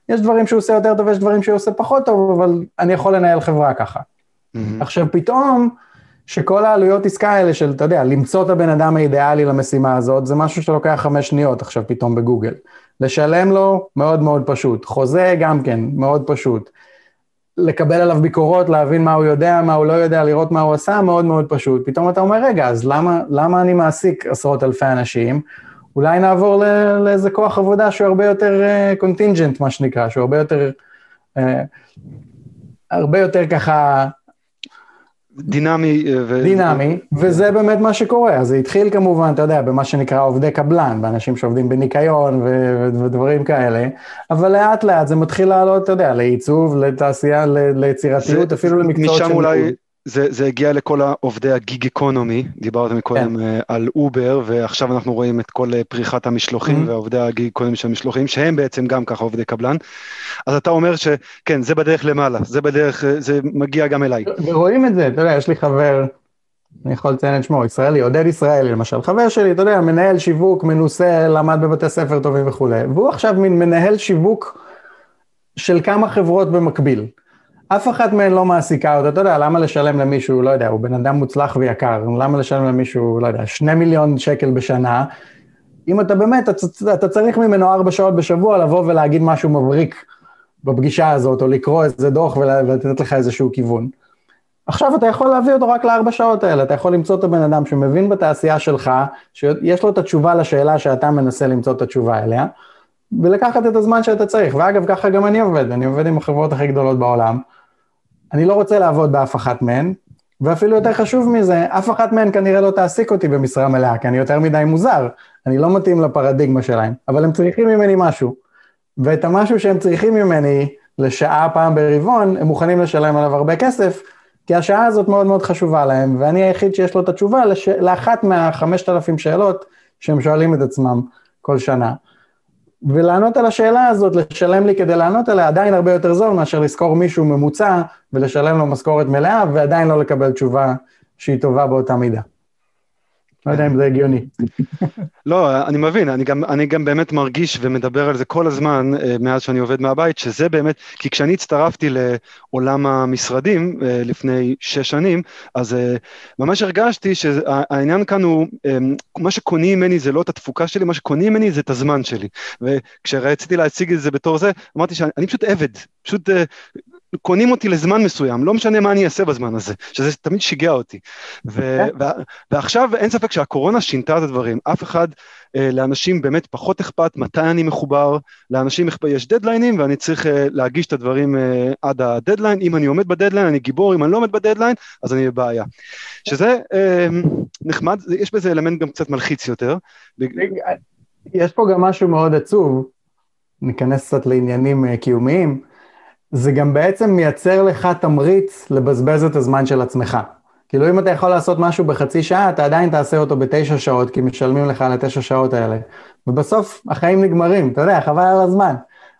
יש דברים שהוא עושה יותר טוב, יש דברים שהוא עושה פחות טוב, אבל אני יכול לנהל חברה ככה. Mm-hmm. עכשיו, פתאום, שכל העלויות עסקה האלה של, אתה יודע, למצוא את הבן אדם האידיאלי למשימה הזאת, זה משהו שלוקח חמש שניות עכשיו פתאום בגוגל. לשלם לו, מאוד מאוד פשוט. חוזה, גם כן, מאוד פשוט. לקבל עליו ביקורות, להבין מה הוא יודע, מה הוא לא יודע, לראות מה הוא עשה, מאוד מאוד פשוט. פתאום אתה אומר, רגע, אז למה, למה אני מעסיק עשרות אלפי אנשים? אולי נעבור לאיזה כוח עבודה שהוא הרבה יותר contingent, אה, מה שנקרא, שהוא הרבה יותר, אה, הרבה יותר ככה... דינמי. אה, ו... דינמי, וזה באמת מה שקורה. אז זה התחיל כמובן, אתה יודע, במה שנקרא עובדי קבלן, באנשים שעובדים בניקיון ו- ודברים כאלה, אבל לאט לאט זה מתחיל לעלות, אתה יודע, לעיצוב, לתעשייה, ליצירתיות, אפילו למקצועות של... משם אולי, זה, זה הגיע לכל העובדי ה gig economy, דיברתם מקודם כן. אה, על אובר, ועכשיו אנחנו רואים את כל אה, פריחת המשלוחים mm-hmm. ועובדי ה gig economy של המשלוחים, שהם בעצם גם ככה עובדי קבלן. אז אתה אומר שכן, זה בדרך למעלה, זה בדרך, אה, זה מגיע גם אליי. ורואים את זה, אתה יודע, יש לי חבר, אני יכול לציין את שמו, ישראלי, עודד ישראלי למשל, חבר שלי, אתה יודע, מנהל שיווק, מנוסה, למד בבתי ספר טובים וכולי, והוא עכשיו מין מנהל שיווק של כמה חברות במקביל. אף אחת מהן לא מעסיקה אותו, אתה יודע, למה לשלם למישהו, לא יודע, הוא בן אדם מוצלח ויקר, למה לשלם למישהו, לא יודע, שני מיליון שקל בשנה, אם אתה באמת, אתה, אתה צריך ממנו ארבע שעות בשבוע לבוא ולהגיד משהו מבריק בפגישה הזאת, או לקרוא איזה דוח ולתת לך איזשהו כיוון. עכשיו אתה יכול להביא אותו רק לארבע שעות האלה, אתה יכול למצוא את הבן אדם שמבין בתעשייה שלך, שיש לו את התשובה לשאלה שאתה מנסה למצוא את התשובה אליה, ולקחת את הזמן שאתה צריך. ואגב, ככה גם אני עובד, אני עובד עם החברות הכי גדולות בעולם. אני לא רוצה לעבוד באף אחת מהן, ואפילו יותר חשוב מזה, אף אחת מהן כנראה לא תעסיק אותי במשרה מלאה, כי אני יותר מדי מוזר, אני לא מתאים לפרדיגמה שלהם, אבל הם צריכים ממני משהו. ואת המשהו שהם צריכים ממני לשעה פעם ברבעון, הם מוכנים לשלם עליו הרבה כסף, כי השעה הזאת מאוד מאוד חשובה להם, ואני היחיד שיש לו את התשובה לש... לאחת מהחמשת אלפים שאלות שהם שואלים את עצמם כל שנה. ולענות על השאלה הזאת, לשלם לי כדי לענות עליה, עדיין הרבה יותר זול מאשר לשכור מישהו ממוצע ולשלם לו משכורת מלאה, ועדיין לא לקבל תשובה שהיא טובה באותה מידה. לא יודע אם זה הגיוני. לא, אני מבין, אני גם, אני גם באמת מרגיש ומדבר על זה כל הזמן אה, מאז שאני עובד מהבית, שזה באמת, כי כשאני הצטרפתי לעולם המשרדים אה, לפני שש שנים, אז אה, ממש הרגשתי שהעניין כאן הוא, מה שקונים ממני זה לא את התפוקה שלי, מה שקונים ממני זה את הזמן שלי. וכשרציתי להציג את זה בתור זה, אמרתי שאני פשוט עבד, פשוט קונים אותי לזמן מסוים, לא משנה מה אני אעשה בזמן הזה, שזה תמיד שיגע אותי. ו-. ו- ועכשיו אין ספק שהקורונה שינתה את הדברים, אף אחד, אה, לאנשים באמת פחות אכפת מתי אני מחובר, לאנשים אכפת, יש דדליינים ואני צריך אה, להגיש את הדברים אה, עד הדדליין, אם אני עומד בדדליין אני גיבור, אם אני לא עומד בדדליין אז אני בבעיה. שזה אה, נחמד, יש בזה אלמנט גם קצת מלחיץ יותר. יש פה גם משהו מאוד עצוב, ניכנס קצת לעניינים אה, קיומיים. זה גם בעצם מייצר לך תמריץ לבזבז את הזמן של עצמך. כאילו אם אתה יכול לעשות משהו בחצי שעה, אתה עדיין תעשה אותו בתשע שעות, כי משלמים לך על התשע שעות האלה. ובסוף החיים נגמרים, אתה יודע, חבל על הזמן.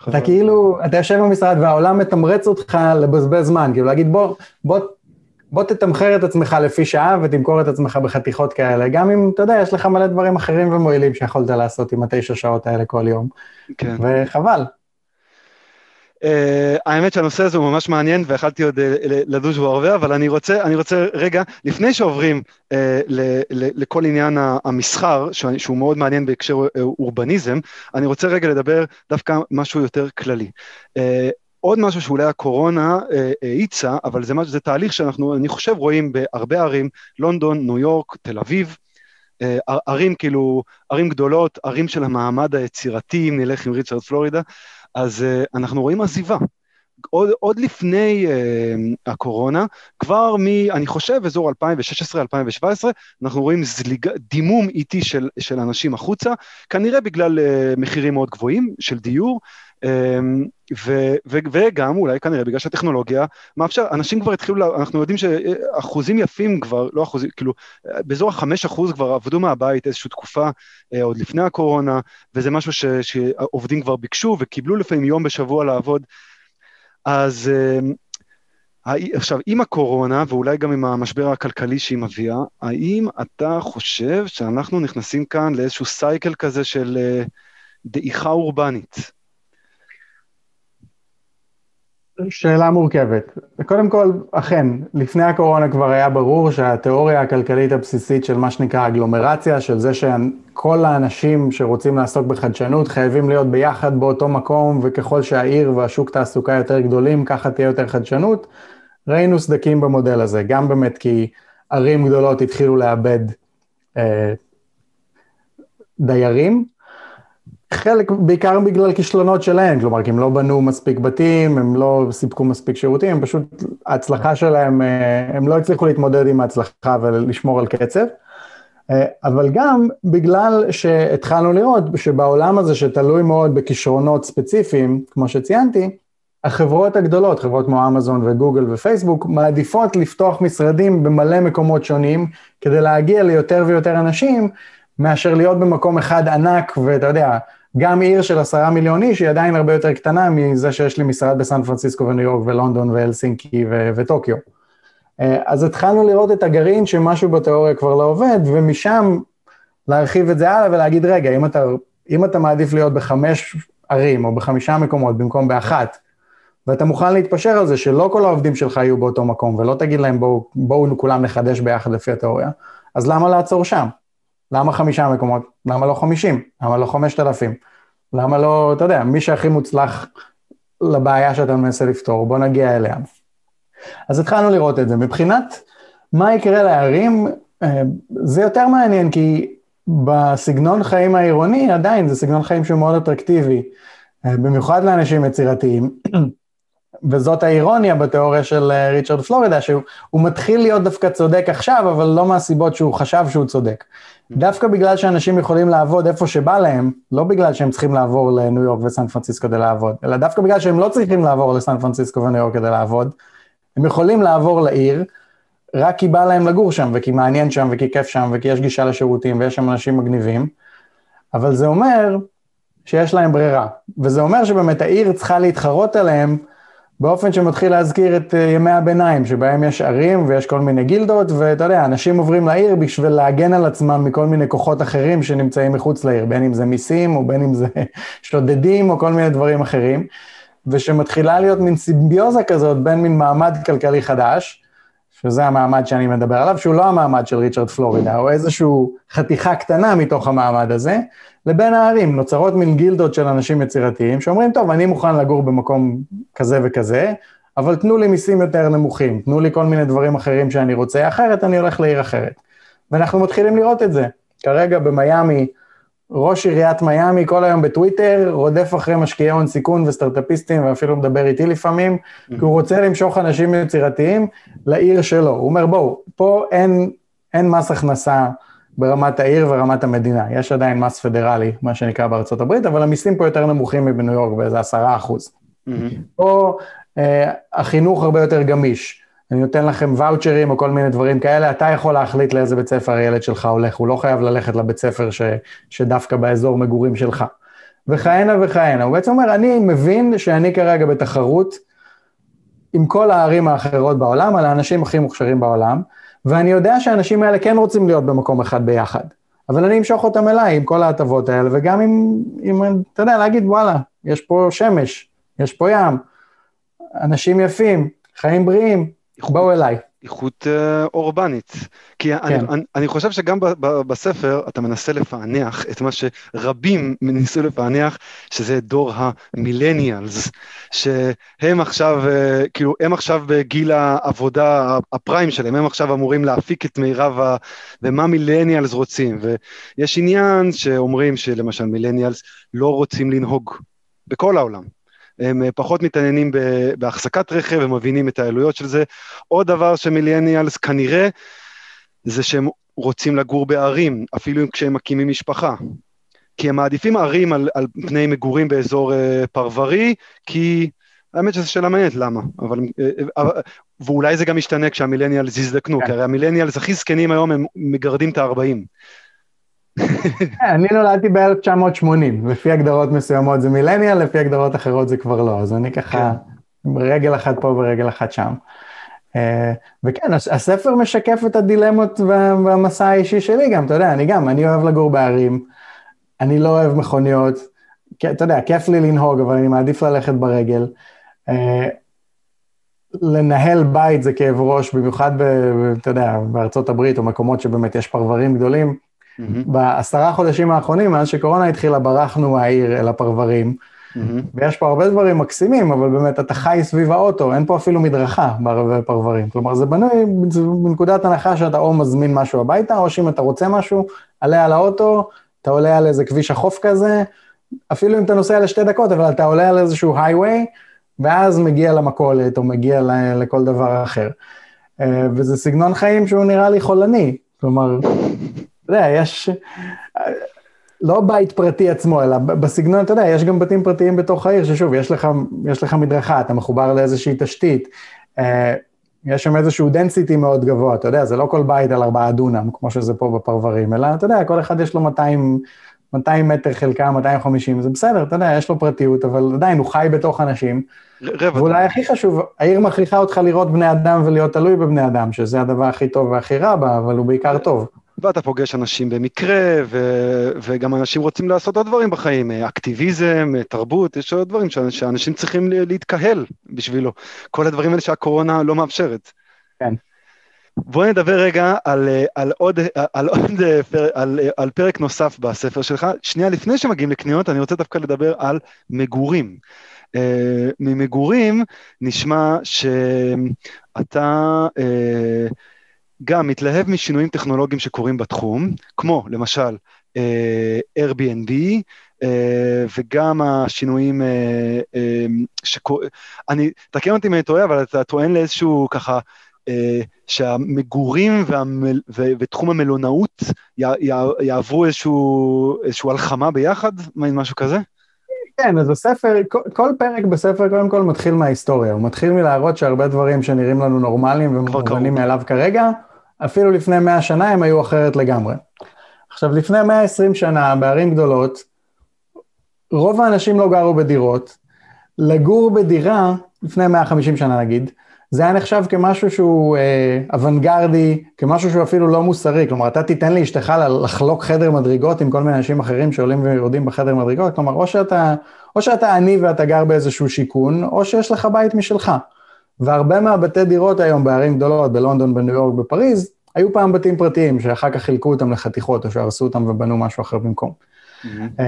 אתה כאילו, אתה יושב במשרד והעולם מתמרץ אותך לבזבז זמן, כאילו להגיד בוא, בוא, בוא תתמחר את עצמך לפי שעה ותמכור את עצמך בחתיכות כאלה, גם אם, אתה יודע, יש לך מלא דברים אחרים ומועילים שיכולת לעשות עם התשע שעות האלה כל יום. כן. וחבל, Uh, האמת שהנושא הזה הוא ממש מעניין ויכלתי עוד uh, לדוש בו הרבה, אבל אני רוצה, אני רוצה רגע, לפני שעוברים uh, ל, ל, לכל עניין המסחר, שהוא מאוד מעניין בהקשר אורבניזם, אני רוצה רגע לדבר דווקא משהו יותר כללי. Uh, עוד משהו שאולי הקורונה האיצה, אבל זה, זה תהליך שאנחנו, אני חושב, רואים בהרבה ערים, לונדון, ניו יורק, תל אביב, ערים כאילו, ערים גדולות, ערים של המעמד היצירתי, אם נלך עם ריצ'רד פלורידה, אז uh, אנחנו רואים עזיבה. עוד, עוד לפני uh, הקורונה, כבר מ... אני חושב, אזור 2016-2017, אנחנו רואים זליג, דימום איטי של, של אנשים החוצה, כנראה בגלל uh, מחירים מאוד גבוהים של דיור, ו, ו, וגם אולי כנראה בגלל שהטכנולוגיה מאפשר, אנשים כבר התחילו, אנחנו יודעים שאחוזים יפים כבר, לא אחוזים, כאילו, באזור החמש אחוז כבר עבדו מהבית איזושהי תקופה אה, עוד לפני הקורונה, וזה משהו ש, שעובדים כבר ביקשו וקיבלו לפעמים יום בשבוע לעבוד. אז אה, עכשיו, עם הקורונה, ואולי גם עם המשבר הכלכלי שהיא מביאה, האם אתה חושב שאנחנו נכנסים כאן לאיזשהו סייקל כזה של אה, דעיכה אורבנית? שאלה מורכבת. קודם כל, אכן, לפני הקורונה כבר היה ברור שהתיאוריה הכלכלית הבסיסית של מה שנקרא אגלומרציה, של זה שכל האנשים שרוצים לעסוק בחדשנות חייבים להיות ביחד באותו מקום, וככל שהעיר והשוק תעסוקה יותר גדולים, ככה תהיה יותר חדשנות. ראינו סדקים במודל הזה, גם באמת כי ערים גדולות התחילו לאבד אה, דיירים, חלק, בעיקר בגלל כישלונות שלהם, כלומר, כי הם לא בנו מספיק בתים, הם לא סיפקו מספיק שירותים, פשוט, ההצלחה שלהם, אה, הם לא הצליחו להתמודד עם ההצלחה ולשמור על קצב. אה, אבל גם בגלל שהתחלנו לראות שבעולם הזה שתלוי מאוד בכישרונות ספציפיים, כמו שציינתי, החברות הגדולות, חברות כמו אמזון וגוגל ופייסבוק, מעדיפות לפתוח משרדים במלא מקומות שונים, כדי להגיע ליותר ויותר אנשים, מאשר להיות במקום אחד ענק, ואתה יודע, גם עיר של עשרה מיליון איש היא עדיין הרבה יותר קטנה מזה שיש לי משרד בסן פרנסיסקו וניו יורק ולונדון והלסינקי ו- וטוקיו. אה, אז התחלנו לראות את הגרעין שמשהו בתיאוריה כבר לא עובד, ומשם להרחיב את זה הלאה ולהגיד, רגע, אם אתה, אם אתה מעדיף להיות בחמש ערים או בחמישה מקומות במקום באחת, ואתה מוכן להתפשר על זה שלא כל העובדים שלך יהיו באותו מקום, ולא תגיד להם בואו בוא כולם נחדש ביחד לפי התיאוריה, אז למה לעצור שם? למה חמישה מקומות? למה לא חמישים? למה לא חמשת אלפים? למה לא, אתה יודע, מי שהכי מוצלח לבעיה שאתה מנסה לפתור, בוא נגיע אליה. אז התחלנו לראות את זה. מבחינת מה יקרה לערים, אה, זה יותר מעניין, כי בסגנון חיים העירוני, עדיין זה סגנון חיים שהוא מאוד אטרקטיבי, אה, במיוחד לאנשים יצירתיים. וזאת האירוניה בתיאוריה של אה, ריצ'רד פלורידה, שהוא מתחיל להיות דווקא צודק עכשיו, אבל לא מהסיבות שהוא חשב שהוא צודק. דווקא בגלל שאנשים יכולים לעבוד איפה שבא להם, לא בגלל שהם צריכים לעבור לניו יורק וסן פרנסיסקו כדי לעבוד, אלא דווקא בגלל שהם לא צריכים לעבור לסן פרנסיסקו וניו יורק כדי לעבוד, הם יכולים לעבור לעיר, רק כי בא להם לגור שם, וכי מעניין שם, וכי כיף שם, וכי יש גישה לשירותים, ויש שם אנשים מגניבים, אבל זה אומר שיש להם ברירה, וזה אומר שבאמת העיר צריכה להתחרות עליהם באופן שמתחיל להזכיר את אה, ימי הביניים, שבהם יש ערים ויש כל מיני גילדות, ואתה יודע, אנשים עוברים לעיר בשביל להגן על עצמם מכל מיני כוחות אחרים שנמצאים מחוץ לעיר, בין אם זה מיסים, או בין אם זה שודדים, או כל מיני דברים אחרים, ושמתחילה להיות מין סימביוזה כזאת בין מין מעמד כלכלי חדש, שזה המעמד שאני מדבר עליו, שהוא לא המעמד של ריצ'רד פלורידה, או איזושהי חתיכה קטנה מתוך המעמד הזה, לבין הערים. נוצרות מין גילדות של אנשים יצירתיים, שאומרים, טוב, אני מוכן לגור במקום כזה וכזה, אבל תנו לי מיסים יותר נמוכים, תנו לי כל מיני דברים אחרים שאני רוצה, אחרת אני הולך לעיר אחרת. ואנחנו מתחילים לראות את זה. כרגע במיאמי, ראש עיריית מיאמי כל היום בטוויטר, רודף אחרי משקיעי הון סיכון וסטארט-אפיסטים, ואפילו מדבר איתי לפעמים, כי הוא רוצה למשוך אנשים יצירתיים לעיר שלו. הוא אומר, בואו, פה אין, אין מס הכנסה ברמת העיר ורמת המדינה. יש עדיין מס פדרלי, מה שנקרא בארצות הברית, אבל המיסים פה יותר נמוכים מבניו יורק, באיזה עשרה אחוז. פה אה, החינוך הרבה יותר גמיש. אני נותן לכם ואוצ'רים או כל מיני דברים כאלה, אתה יכול להחליט לאיזה בית ספר הילד שלך הולך, הוא לא חייב ללכת לבית ספר ש, שדווקא באזור מגורים שלך. וכהנה וכהנה. הוא בעצם אומר, אני מבין שאני כרגע בתחרות עם כל הערים האחרות בעולם, על האנשים הכי מוכשרים בעולם, ואני יודע שהאנשים האלה כן רוצים להיות במקום אחד ביחד. אבל אני אמשוך אותם אליי עם כל ההטבות האלה, וגם עם, עם, אתה יודע, להגיד, וואלה, יש פה שמש, יש פה ים, אנשים יפים, חיים בריאים, בואו אליי. איכות uh, אורבנית. כי כן. אני, אני, אני חושב שגם ב, ב, בספר אתה מנסה לפענח את מה שרבים ניסו לפענח, שזה דור המילניאלס, שהם עכשיו, uh, כאילו, הם עכשיו בגיל העבודה הפריים שלהם, הם עכשיו אמורים להפיק את מירב ה... ומה מילניאלס רוצים. ויש עניין שאומרים שלמשל מילניאלס לא רוצים לנהוג בכל העולם. הם אה, פחות מתעניינים בהחזקת רכב, הם מבינים את העלויות של זה. עוד דבר שמילניאלס כנראה, זה שהם רוצים לגור בערים, אפילו כשהם מקימים משפחה. כי הם מעדיפים ערים על, על פני מגורים באזור uh, פרברי, כי האמת שזו שאלה מעניינת למה, אבל, uh, uh, ואולי זה גם ישתנה כשהמילניאלס יזדקנו, כן. כי הרי המילניאלס הכי זקנים היום הם מגרדים את ה-40. אני נולדתי ב-1980, לפי הגדרות מסוימות זה מילניאל, לפי הגדרות אחרות זה כבר לא, אז אני ככה כן. רגל אחת פה ורגל אחת שם. אה, וכן, הספר משקף את הדילמות והמסע האישי שלי גם, אתה יודע, אני גם, אני אוהב לגור בערים, אני לא אוהב מכוניות, אתה יודע, כיף לי לנהוג, אבל אני מעדיף ללכת ברגל. אה, לנהל בית זה כאב ראש, במיוחד, ב, אתה יודע, בארצות הברית או מקומות שבאמת יש פרברים גדולים. Mm-hmm. בעשרה חודשים האחרונים, מאז שקורונה התחילה, ברחנו מהעיר אל הפרברים. Mm-hmm. ויש פה הרבה דברים מקסימים, אבל באמת אתה חי סביב האוטו, אין פה אפילו מדרכה בערבי פרברים. כלומר, זה בנוי בנקודת הנחה שאתה או מזמין משהו הביתה, או שאם אתה רוצה משהו, עלה על האוטו, אתה עולה על איזה כביש החוף כזה, אפילו אם אתה נוסע לשתי דקות, אבל אתה עולה על איזשהו הייווי, ואז מגיע למכולת, או מגיע לכל דבר אחר. אה, וזה סגנון חיים שהוא נראה לי חולני. כלומר, יודע, יש... לא בית פרטי עצמו, אלא בסגנון, אתה יודע, יש גם בתים פרטיים בתוך העיר, ששוב, יש לך, יש לך מדרכה, אתה מחובר לאיזושהי תשתית, אה, יש שם איזשהו density מאוד גבוה, אתה יודע, זה לא כל בית על ארבעה דונם, כמו שזה פה בפרברים, אלא, אתה יודע, כל אחד יש לו 200, 200 מטר חלקה, 250, זה בסדר, אתה יודע, יש לו פרטיות, אבל עדיין הוא חי בתוך אנשים. רבע. ואולי הכי חשוב, העיר מכריחה אותך לראות בני אדם ולהיות תלוי בבני אדם, שזה הדבר הכי טוב והכי רע בה, אבל הוא בעיקר טוב. ואתה פוגש אנשים במקרה, ו- וגם אנשים רוצים לעשות עוד דברים בחיים, אקטיביזם, תרבות, יש עוד דברים שאנשים צריכים להתקהל בשבילו. כל הדברים האלה שהקורונה לא מאפשרת. כן. בוא נדבר רגע על, על, עוד, על, עוד, על, על פרק נוסף בספר שלך. שנייה לפני שמגיעים לקניות, אני רוצה דווקא לדבר על מגורים. Uh, ממגורים נשמע שאתה uh, גם מתלהב משינויים טכנולוגיים שקורים בתחום, כמו למשל uh, Airbnb, uh, וגם השינויים uh, uh, שקורים, אני, תקן אותי אם אני טועה, אבל אתה טוען לאיזשהו ככה, uh, שהמגורים והמל, ו, ותחום המלונאות י, י, יעברו איזשהו, איזשהו הלחמה ביחד, משהו כזה? כן, אז הספר, כל פרק בספר קודם כל מתחיל מההיסטוריה, הוא מתחיל מלהראות שהרבה דברים שנראים לנו נורמליים ומובנים מאליו כרגע, אפילו לפני 100 שנה הם היו אחרת לגמרי. עכשיו, לפני 120 שנה, בערים גדולות, רוב האנשים לא גרו בדירות. לגור בדירה, לפני 150 שנה נגיד, זה היה נחשב כמשהו שהוא אה, אוונגרדי, כמשהו שהוא אפילו לא מוסרי. כלומר, אתה תיתן לאשתך לחלוק חדר מדרגות עם כל מיני אנשים אחרים שעולים ויורדים בחדר מדרגות, כלומר, או שאתה, או שאתה עני ואתה גר באיזשהו שיכון, או שיש לך בית משלך. והרבה מהבתי דירות היום בערים גדולות, בלונדון, בניו יורק, בפריז, היו פעם בתים פרטיים, שאחר כך חילקו אותם לחתיכות, או שהרסו אותם ובנו משהו אחר במקום. Mm-hmm. Uh,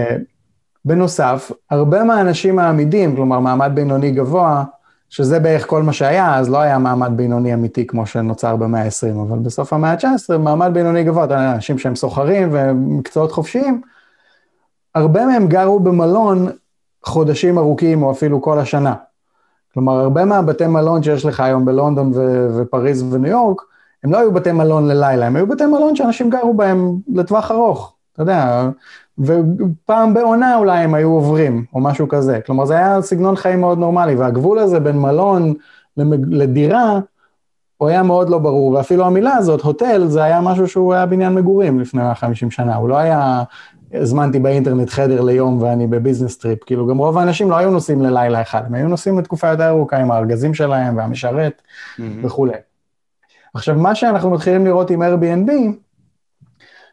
בנוסף, הרבה מהאנשים העמידים, כלומר מעמד בינוני גבוה, שזה בערך כל מה שהיה, אז לא היה מעמד בינוני אמיתי כמו שנוצר במאה ה-20, אבל בסוף המאה ה-19, מעמד בינוני גבוה, אתה אנשים שהם סוחרים ומקצועות חופשיים, הרבה מהם גרו במלון חודשים ארוכים או אפילו כל השנה. כלומר, הרבה מהבתי מלון שיש לך היום בלונדון ו- ופריז וניו יורק, הם לא היו בתי מלון ללילה, הם היו בתי מלון שאנשים גרו בהם לטווח ארוך, אתה יודע, ופעם בעונה אולי הם היו עוברים, או משהו כזה. כלומר, זה היה סגנון חיים מאוד נורמלי, והגבול הזה בין מלון לדירה, הוא היה מאוד לא ברור, ואפילו המילה הזאת, הוטל, זה היה משהו שהוא היה בניין מגורים לפני 150 שנה, הוא לא היה הזמנתי באינטרנט חדר ליום ואני ב business trip, כאילו גם רוב האנשים לא היו נוסעים ללילה אחד, הם היו נוסעים לתקופה יותר ארוכה עם הארגזים שלהם והמשרת mm-hmm. וכולי. עכשיו, מה שאנחנו מתחילים לראות עם Airbnb,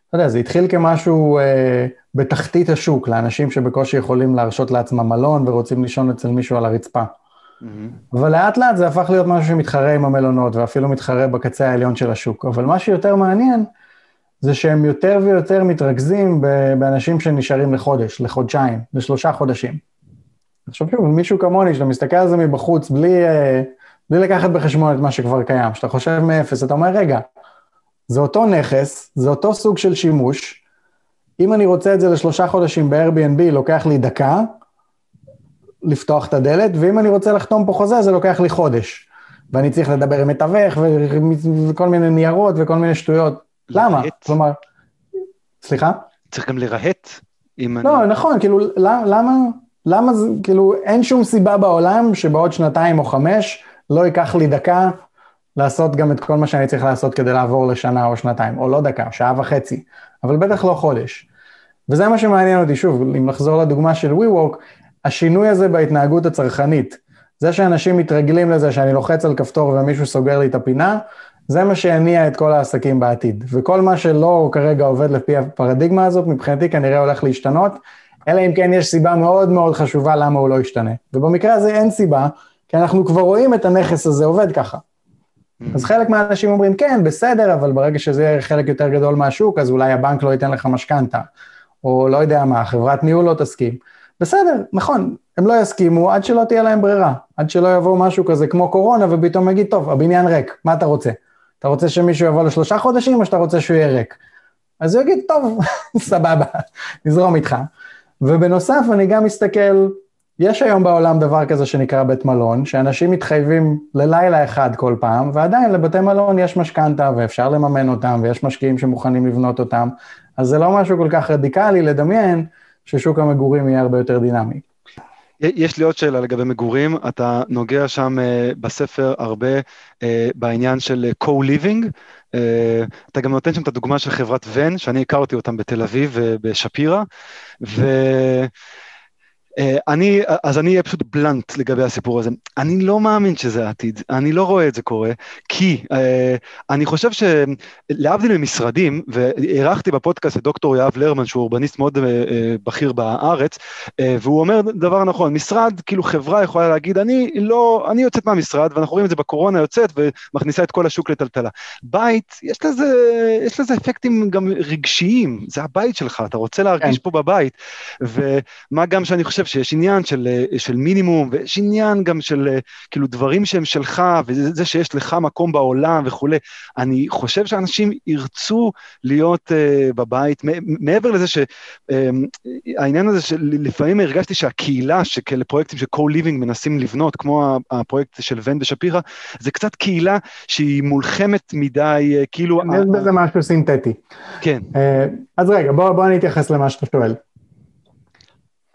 אתה יודע, זה התחיל כמשהו אה, בתחתית השוק, לאנשים שבקושי יכולים להרשות לעצמם מלון ורוצים לישון אצל מישהו על הרצפה. Mm-hmm. אבל לאט לאט זה הפך להיות משהו שמתחרה עם המלונות ואפילו מתחרה בקצה העליון של השוק. אבל מה שיותר מעניין, זה שהם יותר ויותר מתרכזים באנשים שנשארים לחודש, לחודשיים, לשלושה חודשים. עכשיו שוב, מישהו כמוני, שאתה מסתכל על זה מבחוץ, בלי, אה, בלי לקחת בחשבון את מה שכבר קיים, שאתה חושב מאפס, אתה אומר, רגע, זה אותו נכס, זה אותו סוג של שימוש, אם אני רוצה את זה לשלושה חודשים ב-Airbnb, לוקח לי דקה לפתוח את הדלת, ואם אני רוצה לחתום פה חוזה, זה לוקח לי חודש. ואני צריך לדבר עם מתווך וכל מיני ניירות וכל מיני שטויות. למה? כלומר, סליחה? צריך גם לרהט. לא, אני... נכון, כאילו, למה, למה זה, כאילו, אין שום סיבה בעולם שבעוד שנתיים או חמש לא ייקח לי דקה לעשות גם את כל מה שאני צריך לעשות כדי לעבור לשנה או שנתיים, או לא דקה, שעה וחצי, אבל בטח לא חודש. וזה מה שמעניין אותי, שוב, אם לחזור לדוגמה של WeWork, השינוי הזה בהתנהגות הצרכנית, זה שאנשים מתרגלים לזה שאני לוחץ על כפתור ומישהו סוגר לי את הפינה, זה מה שיניע את כל העסקים בעתיד. וכל מה שלא כרגע עובד לפי הפרדיגמה הזאת, מבחינתי כנראה הולך להשתנות, אלא אם כן יש סיבה מאוד מאוד חשובה למה הוא לא ישתנה. ובמקרה הזה אין סיבה, כי אנחנו כבר רואים את הנכס הזה עובד ככה. Mm-hmm. אז חלק מהאנשים אומרים, כן, בסדר, אבל ברגע שזה יהיה חלק יותר גדול מהשוק, אז אולי הבנק לא ייתן לך משכנתה, או לא יודע מה, חברת ניהול לא תסכים. בסדר, נכון, הם לא יסכימו עד שלא תהיה להם ברירה, עד שלא יבוא משהו כזה כמו קורונה, ופתאום יגיד, טוב, הבניין ריק, מה אתה רוצה? אתה רוצה שמישהו יבוא לשלושה חודשים, או שאתה רוצה שהוא יהיה ריק? אז הוא יגיד, טוב, סבבה, נזרום איתך. ובנוסף, אני גם מסתכל יש היום בעולם דבר כזה שנקרא בית מלון, שאנשים מתחייבים ללילה אחד כל פעם, ועדיין לבתי מלון יש משכנתה ואפשר לממן אותם, ויש משקיעים שמוכנים לבנות אותם, אז זה לא משהו כל כך רדיקלי לדמיין ששוק המגורים יהיה הרבה יותר דינמי. יש לי עוד שאלה לגבי מגורים, אתה נוגע שם uh, בספר הרבה uh, בעניין של co-living, uh, אתה גם נותן שם את הדוגמה של חברת ון, שאני הכרתי אותם בתל אביב ובשפירא, ו... אה, אני, אז אני אהיה פשוט בלנט לגבי הסיפור הזה. אני לא מאמין שזה העתיד, אני לא רואה את זה קורה, כי uh, אני חושב שלהבדיל ממשרדים, ואירחתי בפודקאסט את דוקטור יהב לרמן, שהוא אורבניסט מאוד uh, בכיר בארץ, uh, והוא אומר דבר נכון, משרד, כאילו חברה יכולה להגיד, אני לא, אני יוצאת מהמשרד, ואנחנו רואים את זה בקורונה יוצאת, ומכניסה את כל השוק לטלטלה. בית, יש לזה, יש לזה אפקטים גם רגשיים, זה הבית שלך, אתה רוצה להרגיש כן. פה בבית, ומה גם שאני חושב שיש עניין של, אה, של מינימום, ויש עניין גם של אה, כאילו דברים שהם שלך, וזה שיש לך מקום בעולם וכולי. אני חושב שאנשים ירצו להיות uh, בבית, מעבר לזה שהעניין uh, הזה שלפעמים הרגשתי שהקהילה, שכאלה פרויקטים של co-living מנסים לבנות, כמו הפרויקט של ון ושפירא, זה קצת קהילה שהיא מולחמת מדי, כאילו... יש בזה משהו סינתטי. כן. אז רגע, בוא, בוא אני אתייחס למה שאתה שואל.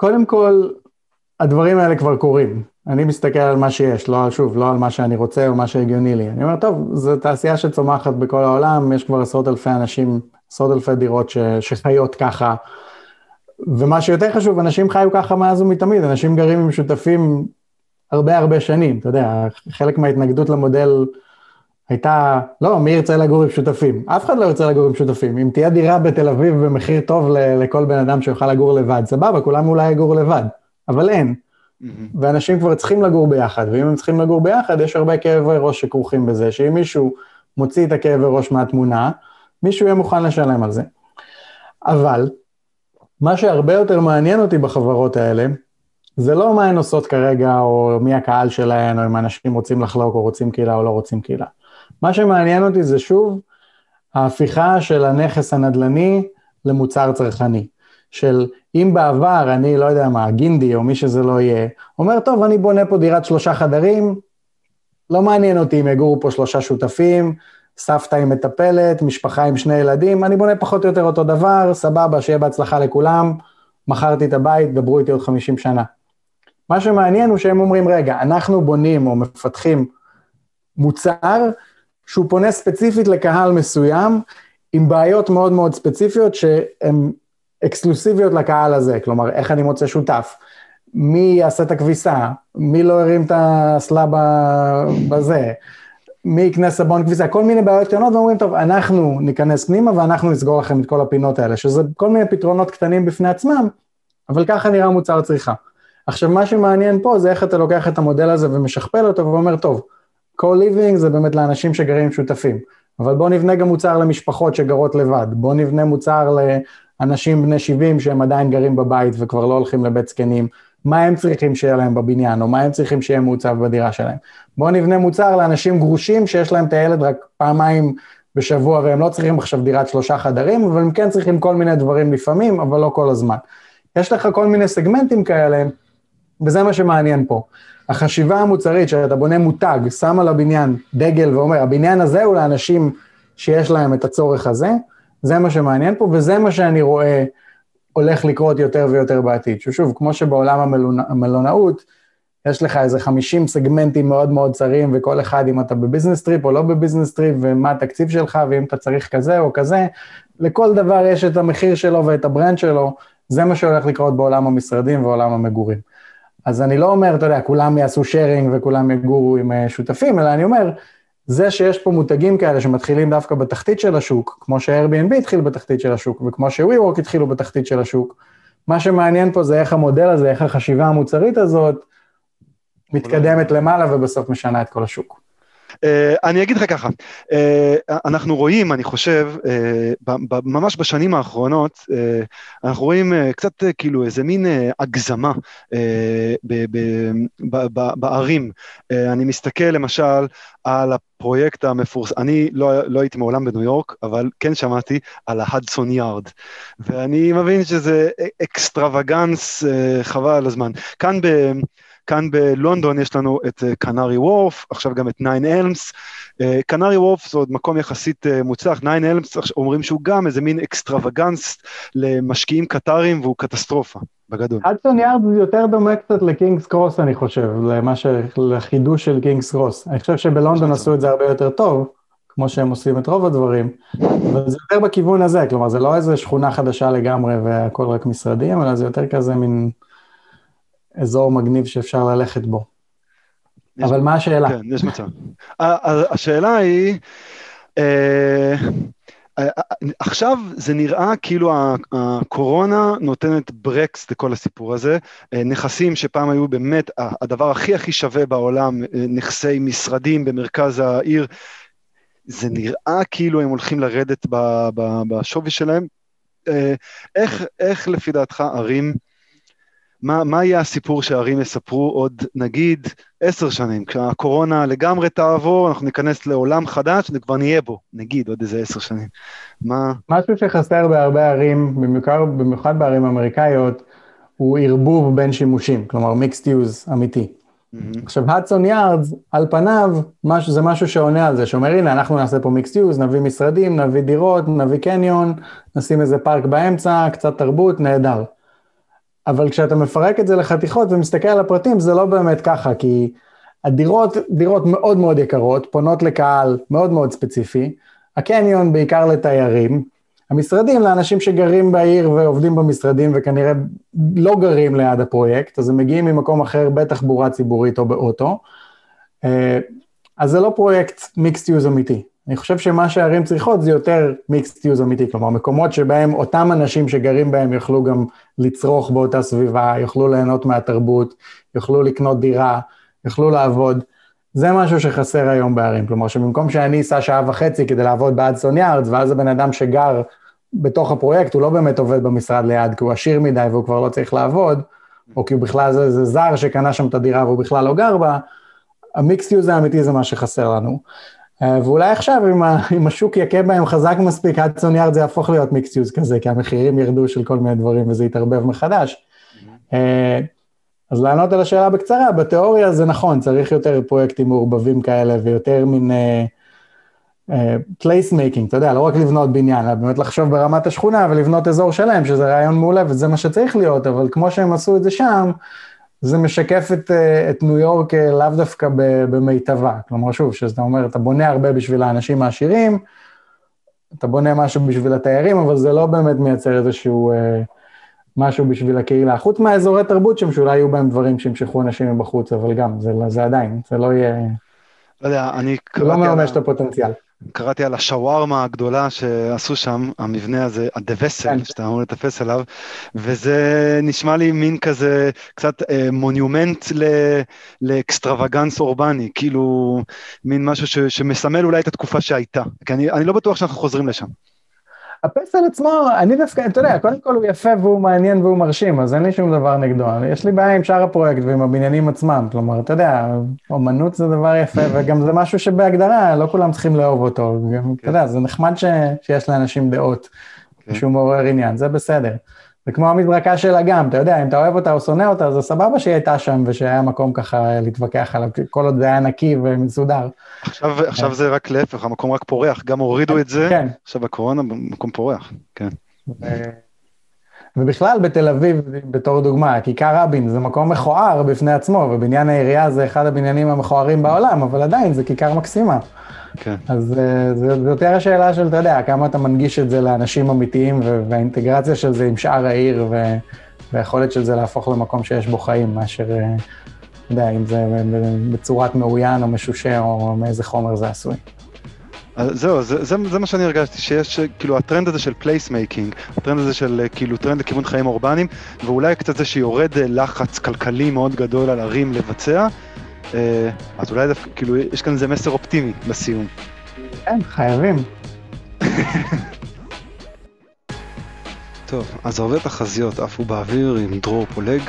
קודם כל, הדברים האלה כבר קורים. אני מסתכל על מה שיש, לא, שוב, לא על מה שאני רוצה או מה שהגיוני לי. אני אומר, טוב, זו תעשייה שצומחת בכל העולם, יש כבר עשרות אלפי אנשים, עשרות אלפי דירות ש, שחיות ככה. ומה שיותר חשוב, אנשים חיו ככה מאז ומתמיד, אנשים גרים עם שותפים הרבה הרבה שנים, אתה יודע, חלק מההתנגדות למודל הייתה, לא, מי ירצה לגור עם שותפים? אף אחד לא ירצה לגור עם שותפים. אם תהיה דירה בתל אביב במחיר טוב לכל בן אדם שיוכל לגור לבד, סבבה, כולם אולי יגורו לבד, אבל אין. Mm-hmm. ואנשים כבר צריכים לגור ביחד, ואם הם צריכים לגור ביחד, יש הרבה כאבי ראש שכרוכים בזה, שאם מישהו מוציא את הכאבי ראש מהתמונה, מישהו יהיה מוכן לשלם על זה. אבל, מה שהרבה יותר מעניין אותי בחברות האלה, זה לא מה הן עושות כרגע, או מי הקהל שלהן, או אם אנשים רוצים לחלוק, או רוצים קהילה, או לא רוצים קהילה. מה שמעניין אותי זה שוב ההפיכה של הנכס הנדל"ני למוצר צרכני. של אם בעבר אני, לא יודע מה, גינדי או מי שזה לא יהיה, אומר, טוב, אני בונה פה דירת שלושה חדרים, לא מעניין אותי אם יגורו פה שלושה שותפים, סבתא עם מטפלת, משפחה עם שני ילדים, אני בונה פחות או יותר אותו דבר, סבבה, שיהיה בהצלחה לכולם, מכרתי את הבית, דברו איתי עוד 50 שנה. מה שמעניין הוא שהם אומרים, רגע, אנחנו בונים או מפתחים מוצר שהוא פונה ספציפית לקהל מסוים, עם בעיות מאוד מאוד ספציפיות שהן אקסקלוסיביות לקהל הזה, כלומר, איך אני מוצא שותף, מי יעשה את הכביסה, מי לא הרים את האסלה בזה, מי יקנה סבון כביסה, כל מיני בעיות קטנות, ואומרים, טוב, אנחנו ניכנס פנימה ואנחנו נסגור לכם את כל הפינות האלה, שזה כל מיני פתרונות קטנים בפני עצמם, אבל ככה נראה מוצר צריכה. עכשיו, מה שמעניין פה זה איך אתה לוקח את המודל הזה ומשכפל אותו ואומר, טוב, co-living זה באמת לאנשים שגרים שותפים, אבל בואו נבנה גם מוצר למשפחות שגרות לבד, בואו נבנה מוצר לאנשים בני 70 שהם עדיין גרים בבית וכבר לא הולכים לבית זקנים, מה הם צריכים שיהיה להם בבניין, או מה הם צריכים שיהיה מעוצב בדירה שלהם. בואו נבנה מוצר לאנשים גרושים שיש להם את הילד רק פעמיים בשבוע והם לא צריכים עכשיו דירת שלושה חדרים, אבל הם כן צריכים כל מיני דברים לפעמים, אבל לא כל הזמן. יש לך כל מיני סגמנטים כאלה, וזה מה שמעניין פה. החשיבה המוצרית שאתה בונה מותג, שם על הבניין דגל ואומר, הבניין הזה הוא לאנשים שיש להם את הצורך הזה, זה מה שמעניין פה, וזה מה שאני רואה הולך לקרות יותר ויותר בעתיד. ששוב, כמו שבעולם המלונא, המלונאות, יש לך איזה 50 סגמנטים מאוד מאוד צרים, וכל אחד, אם אתה ב business trip או לא ב business trip, ומה התקציב שלך, ואם אתה צריך כזה או כזה, לכל דבר יש את המחיר שלו ואת ה brand שלו, זה מה שהולך לקרות בעולם המשרדים ועולם המגורים. אז אני לא אומר, אתה יודע, כולם יעשו שיירינג וכולם יגורו עם אה, שותפים, אלא אני אומר, זה שיש פה מותגים כאלה שמתחילים דווקא בתחתית של השוק, כמו ש-Airbnb התחיל בתחתית של השוק, וכמו ש-WeWork התחילו בתחתית של השוק, מה שמעניין פה זה איך המודל הזה, איך החשיבה המוצרית הזאת, מתקדמת למעלה ובסוף משנה את כל השוק. Uh, אני אגיד לך ככה, uh, אנחנו רואים, אני חושב, uh, ממש בשנים האחרונות, uh, אנחנו רואים uh, קצת uh, כאילו איזה מין uh, הגזמה uh, בערים. Uh, אני מסתכל למשל על הפרויקט המפורסם, אני לא, לא הייתי מעולם בניו יורק, אבל כן שמעתי על ההדסון יארד, ואני מבין שזה extravagance uh, חבל על הזמן. כאן ב... כאן בלונדון יש לנו את קנארי וורף, עכשיו גם את ניין אלמס. קנארי וורף זה עוד מקום יחסית uh, מוצלח, ניין אלמס אומרים שהוא גם איזה מין extravagance למשקיעים קטארים והוא קטסטרופה, בגדול. הדסון יארד יותר דומה קצת לקינגס קרוס אני חושב, למה ש... לחידוש של קינגס קרוס. אני חושב שבלונדון עשו את זה הרבה יותר טוב, כמו שהם עושים את רוב הדברים, אבל זה יותר בכיוון הזה, כלומר זה לא איזה שכונה חדשה לגמרי והכל רק משרדים, אלא זה יותר כזה מין... אזור מגניב שאפשר ללכת בו. אבל מה השאלה? כן, יש מצב. השאלה היא, אה, עכשיו זה נראה כאילו הקורונה נותנת ברקס לכל הסיפור הזה. נכסים שפעם היו באמת הדבר הכי הכי שווה בעולם, נכסי משרדים במרכז העיר, זה נראה כאילו הם הולכים לרדת בשווי שלהם. איך, איך לפי דעתך ערים מה, מה יהיה הסיפור שהערים יספרו עוד, נגיד, עשר שנים, כשהקורונה לגמרי תעבור, אנחנו ניכנס לעולם חדש וכבר נהיה בו, נגיד, עוד איזה עשר שנים. מה... משהו שחסר בהרבה ערים, במיוחד, במיוחד בערים אמריקאיות, הוא ערבוב בין שימושים, כלומר מיקסט יוז אמיתי. Mm-hmm. עכשיו, הדסון יארדס, על פניו, משהו, זה משהו שעונה על זה, שאומר, הנה, אנחנו נעשה פה מיקסט יוז, נביא משרדים, נביא דירות, נביא קניון, נשים איזה פארק באמצע, קצת תרבות, נהדר. אבל כשאתה מפרק את זה לחתיכות ומסתכל על הפרטים, זה לא באמת ככה, כי הדירות, דירות מאוד מאוד יקרות, פונות לקהל מאוד מאוד ספציפי, הקניון בעיקר לתיירים, המשרדים לאנשים שגרים בעיר ועובדים במשרדים וכנראה לא גרים ליד הפרויקט, אז הם מגיעים ממקום אחר בתחבורה ציבורית או באוטו, אה, אז זה לא פרויקט מיקסט יוז אמיתי. אני חושב שמה שהערים צריכות זה יותר מיקסט יוז אמיתי, כלומר מקומות שבהם אותם אנשים שגרים בהם יוכלו גם לצרוך באותה סביבה, יוכלו ליהנות מהתרבות, יוכלו לקנות דירה, יוכלו לעבוד. זה משהו שחסר היום בערים, כלומר שבמקום שאני אסע שעה וחצי כדי לעבוד באדסון יארדס, ואז הבן אדם שגר בתוך הפרויקט, הוא לא באמת עובד במשרד ליד, כי הוא עשיר מדי והוא כבר לא צריך לעבוד, או כי הוא בכלל זה, זה זר שקנה שם את הדירה והוא בכלל לא גר בה, ה mixed use האמיתי זה מה שחסר לנו. אה, ואולי עכשיו, אם, ה, אם השוק יכה בהם חזק מספיק, הדסון יארד זה יהפוך להיות mixed use כזה, כי המחירים ירדו של כל מיני דברים וזה יתערבב מחדש. Mm-hmm. אז לענות על השאלה בקצרה, בתיאוריה זה נכון, צריך יותר פרויקטים מעורבבים כאלה ויותר מין placemaking, uh, uh, אתה יודע, לא רק לבנות בניין, אלא באמת לחשוב ברמת השכונה ולבנות אזור שלם, שזה רעיון מעולה וזה מה שצריך להיות, אבל כמו שהם עשו את זה שם, זה משקף את, אה, את ניו יורק אה, לאו דווקא במיטבה. כלומר, שוב, שאתה אומר, אתה בונה הרבה בשביל האנשים העשירים, אתה בונה משהו בשביל התיירים, אבל זה לא באמת מייצר איזשהו אה, משהו בשביל הקהילה. חוץ מהאזורי תרבות שם, שאולי יהיו בהם דברים שימשכו אנשים מבחוץ, אבל גם, זה, זה עדיין, זה לא יהיה... לא יודע, אני... זה לא מממש את הפוטנציאל. קראתי על השווארמה הגדולה שעשו שם, המבנה הזה, הדווסל, כן. שאתה אמור לטפס עליו, וזה נשמע לי מין כזה, קצת אה, מונומנט ל, לאקסטרווגנס אורבני, כאילו מין משהו ש, שמסמל אולי את התקופה שהייתה, כי אני, אני לא בטוח שאנחנו חוזרים לשם. הפסל עצמו, אני דווקא, אתה יודע, קודם כל הוא יפה והוא מעניין והוא מרשים, אז אין לי שום דבר נגדו. יש לי בעיה עם שאר הפרויקט ועם הבניינים עצמם. כלומר, אתה יודע, אומנות זה דבר יפה, וגם זה משהו שבהגדרה, לא כולם צריכים לאהוב אותו. גם, אתה יודע, זה נחמד ש, שיש לאנשים דעות, כן. שהוא מעורר עניין, זה בסדר. זה כמו המזרקה של אגם, אתה יודע, אם אתה אוהב אותה או שונא אותה, זה סבבה שהיא הייתה שם ושהיה מקום ככה להתווכח עליו, כל עוד זה היה נקי ומסודר. עכשיו, עכשיו כן. זה רק להפך, המקום רק פורח, גם הורידו את זה, כן. עכשיו הקורונה במקום פורח, כן. ובכלל בתל אביב, בתור דוגמה, כיכר רבין זה מקום מכוער בפני עצמו, ובניין העירייה זה אחד הבניינים המכוערים בעולם, אבל עדיין זה כיכר מקסימה. כן. אז אה, זה יותר השאלה של, אתה יודע, כמה אתה מנגיש את זה לאנשים אמיתיים, והאינטגרציה של זה עם שאר העיר, והיכולת של זה להפוך למקום שיש בו חיים, מאשר, אה, אתה יודע, אם זה בצורת מעוין או משושה, או מאיזה חומר זה עשוי. אז זהו, זה, זה, זה מה שאני הרגשתי, שיש כאילו הטרנד הזה של placemaking, הטרנד הזה של כאילו טרנד לכיוון חיים אורבניים, ואולי קצת זה שיורד לחץ כלכלי מאוד גדול על ערים לבצע, אה, אז אולי דווקא, כאילו, יש כאן איזה מסר אופטימי בסיום. כן, חייבים. טוב, אז הרבה תחזיות עפו באוויר עם דרור פולג,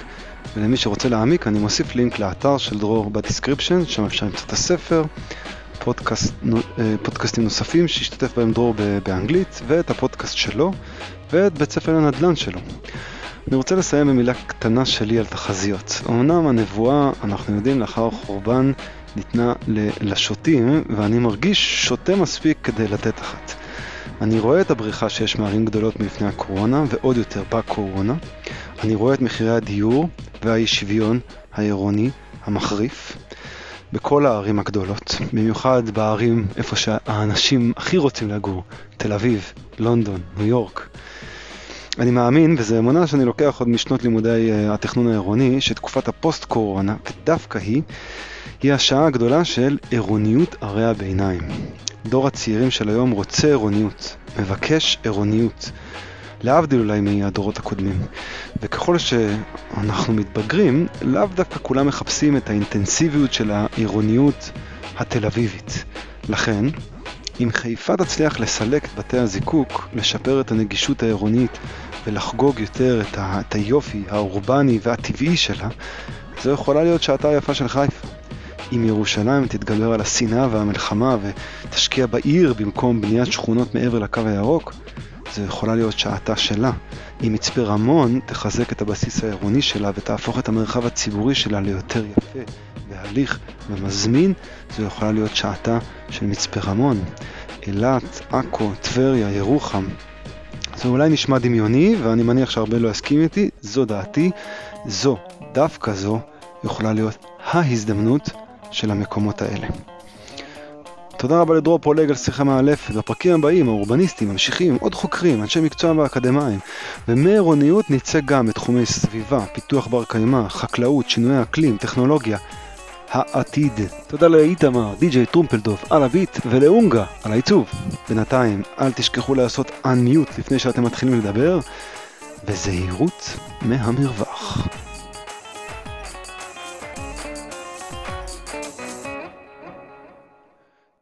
ולמי שרוצה להעמיק אני מוסיף לינק לאתר של דרור ב description, שם אפשר למצוא את הספר, פודקאסט, אה, פודקאסטים נוספים שהשתתף בהם דרור באנגלית, ואת הפודקאסט שלו, ואת בית ספר הנדל"ן שלו. אני רוצה לסיים במילה קטנה שלי על תחזיות. אמנם הנבואה, אנחנו יודעים, לאחר חורבן ניתנה לשוטים, ואני מרגיש שוטה מספיק כדי לתת אחת. אני רואה את הבריחה שיש מערים גדולות מלפני הקורונה, ועוד יותר בקורונה. אני רואה את מחירי הדיור והאי שוויון העירוני המחריף בכל הערים הגדולות, במיוחד בערים איפה שהאנשים הכי רוצים לגור, תל אביב, לונדון, ניו יורק. אני מאמין, וזו אמונה שאני לוקח עוד משנות לימודי uh, התכנון העירוני, שתקופת הפוסט-קורונה, ודווקא היא, היא השעה הגדולה של עירוניות ערי הביניים. דור הצעירים של היום רוצה עירוניות, מבקש עירוניות, להבדיל אולי מהדורות הקודמים. וככל שאנחנו מתבגרים, לאו דווקא כולם מחפשים את האינטנסיביות של העירוניות התל אביבית. לכן, אם חיפה תצליח לסלק את בתי הזיקוק, לשפר את הנגישות העירונית ולחגוג יותר את, ה- את היופי האורבני והטבעי שלה, זו יכולה להיות שעתה היפה של חיפה. אם ירושלים תתגבר על השנאה והמלחמה ותשקיע בעיר במקום בניית שכונות מעבר לקו הירוק, זו יכולה להיות שעתה שלה. אם מצפה רמון תחזק את הבסיס העירוני שלה ותהפוך את המרחב הציבורי שלה ליותר יפה והליך ומזמין, זו יכולה להיות שעתה של מצפה רמון. אילת, עכו, טבריה, ירוחם. זה אולי נשמע דמיוני, ואני מניח שהרבה לא יסכים איתי, זו דעתי. זו, דווקא זו, יכולה להיות ההזדמנות של המקומות האלה. תודה רבה לדרור פולג על שיחה מאלפת. בפרקים הבאים האורבניסטים ממשיכים עוד חוקרים, אנשי מקצוע ואקדמאים. ומעירוניות נצא גם בתחומי סביבה, פיתוח בר קיימא, חקלאות, שינויי אקלים, טכנולוגיה. העתיד. תודה לאיתמר, די.ג'יי טרומפלדוב על הביט ולאונגה על העיצוב. בינתיים, אל תשכחו לעשות unmute לפני שאתם מתחילים לדבר, וזהירות מהמרווח.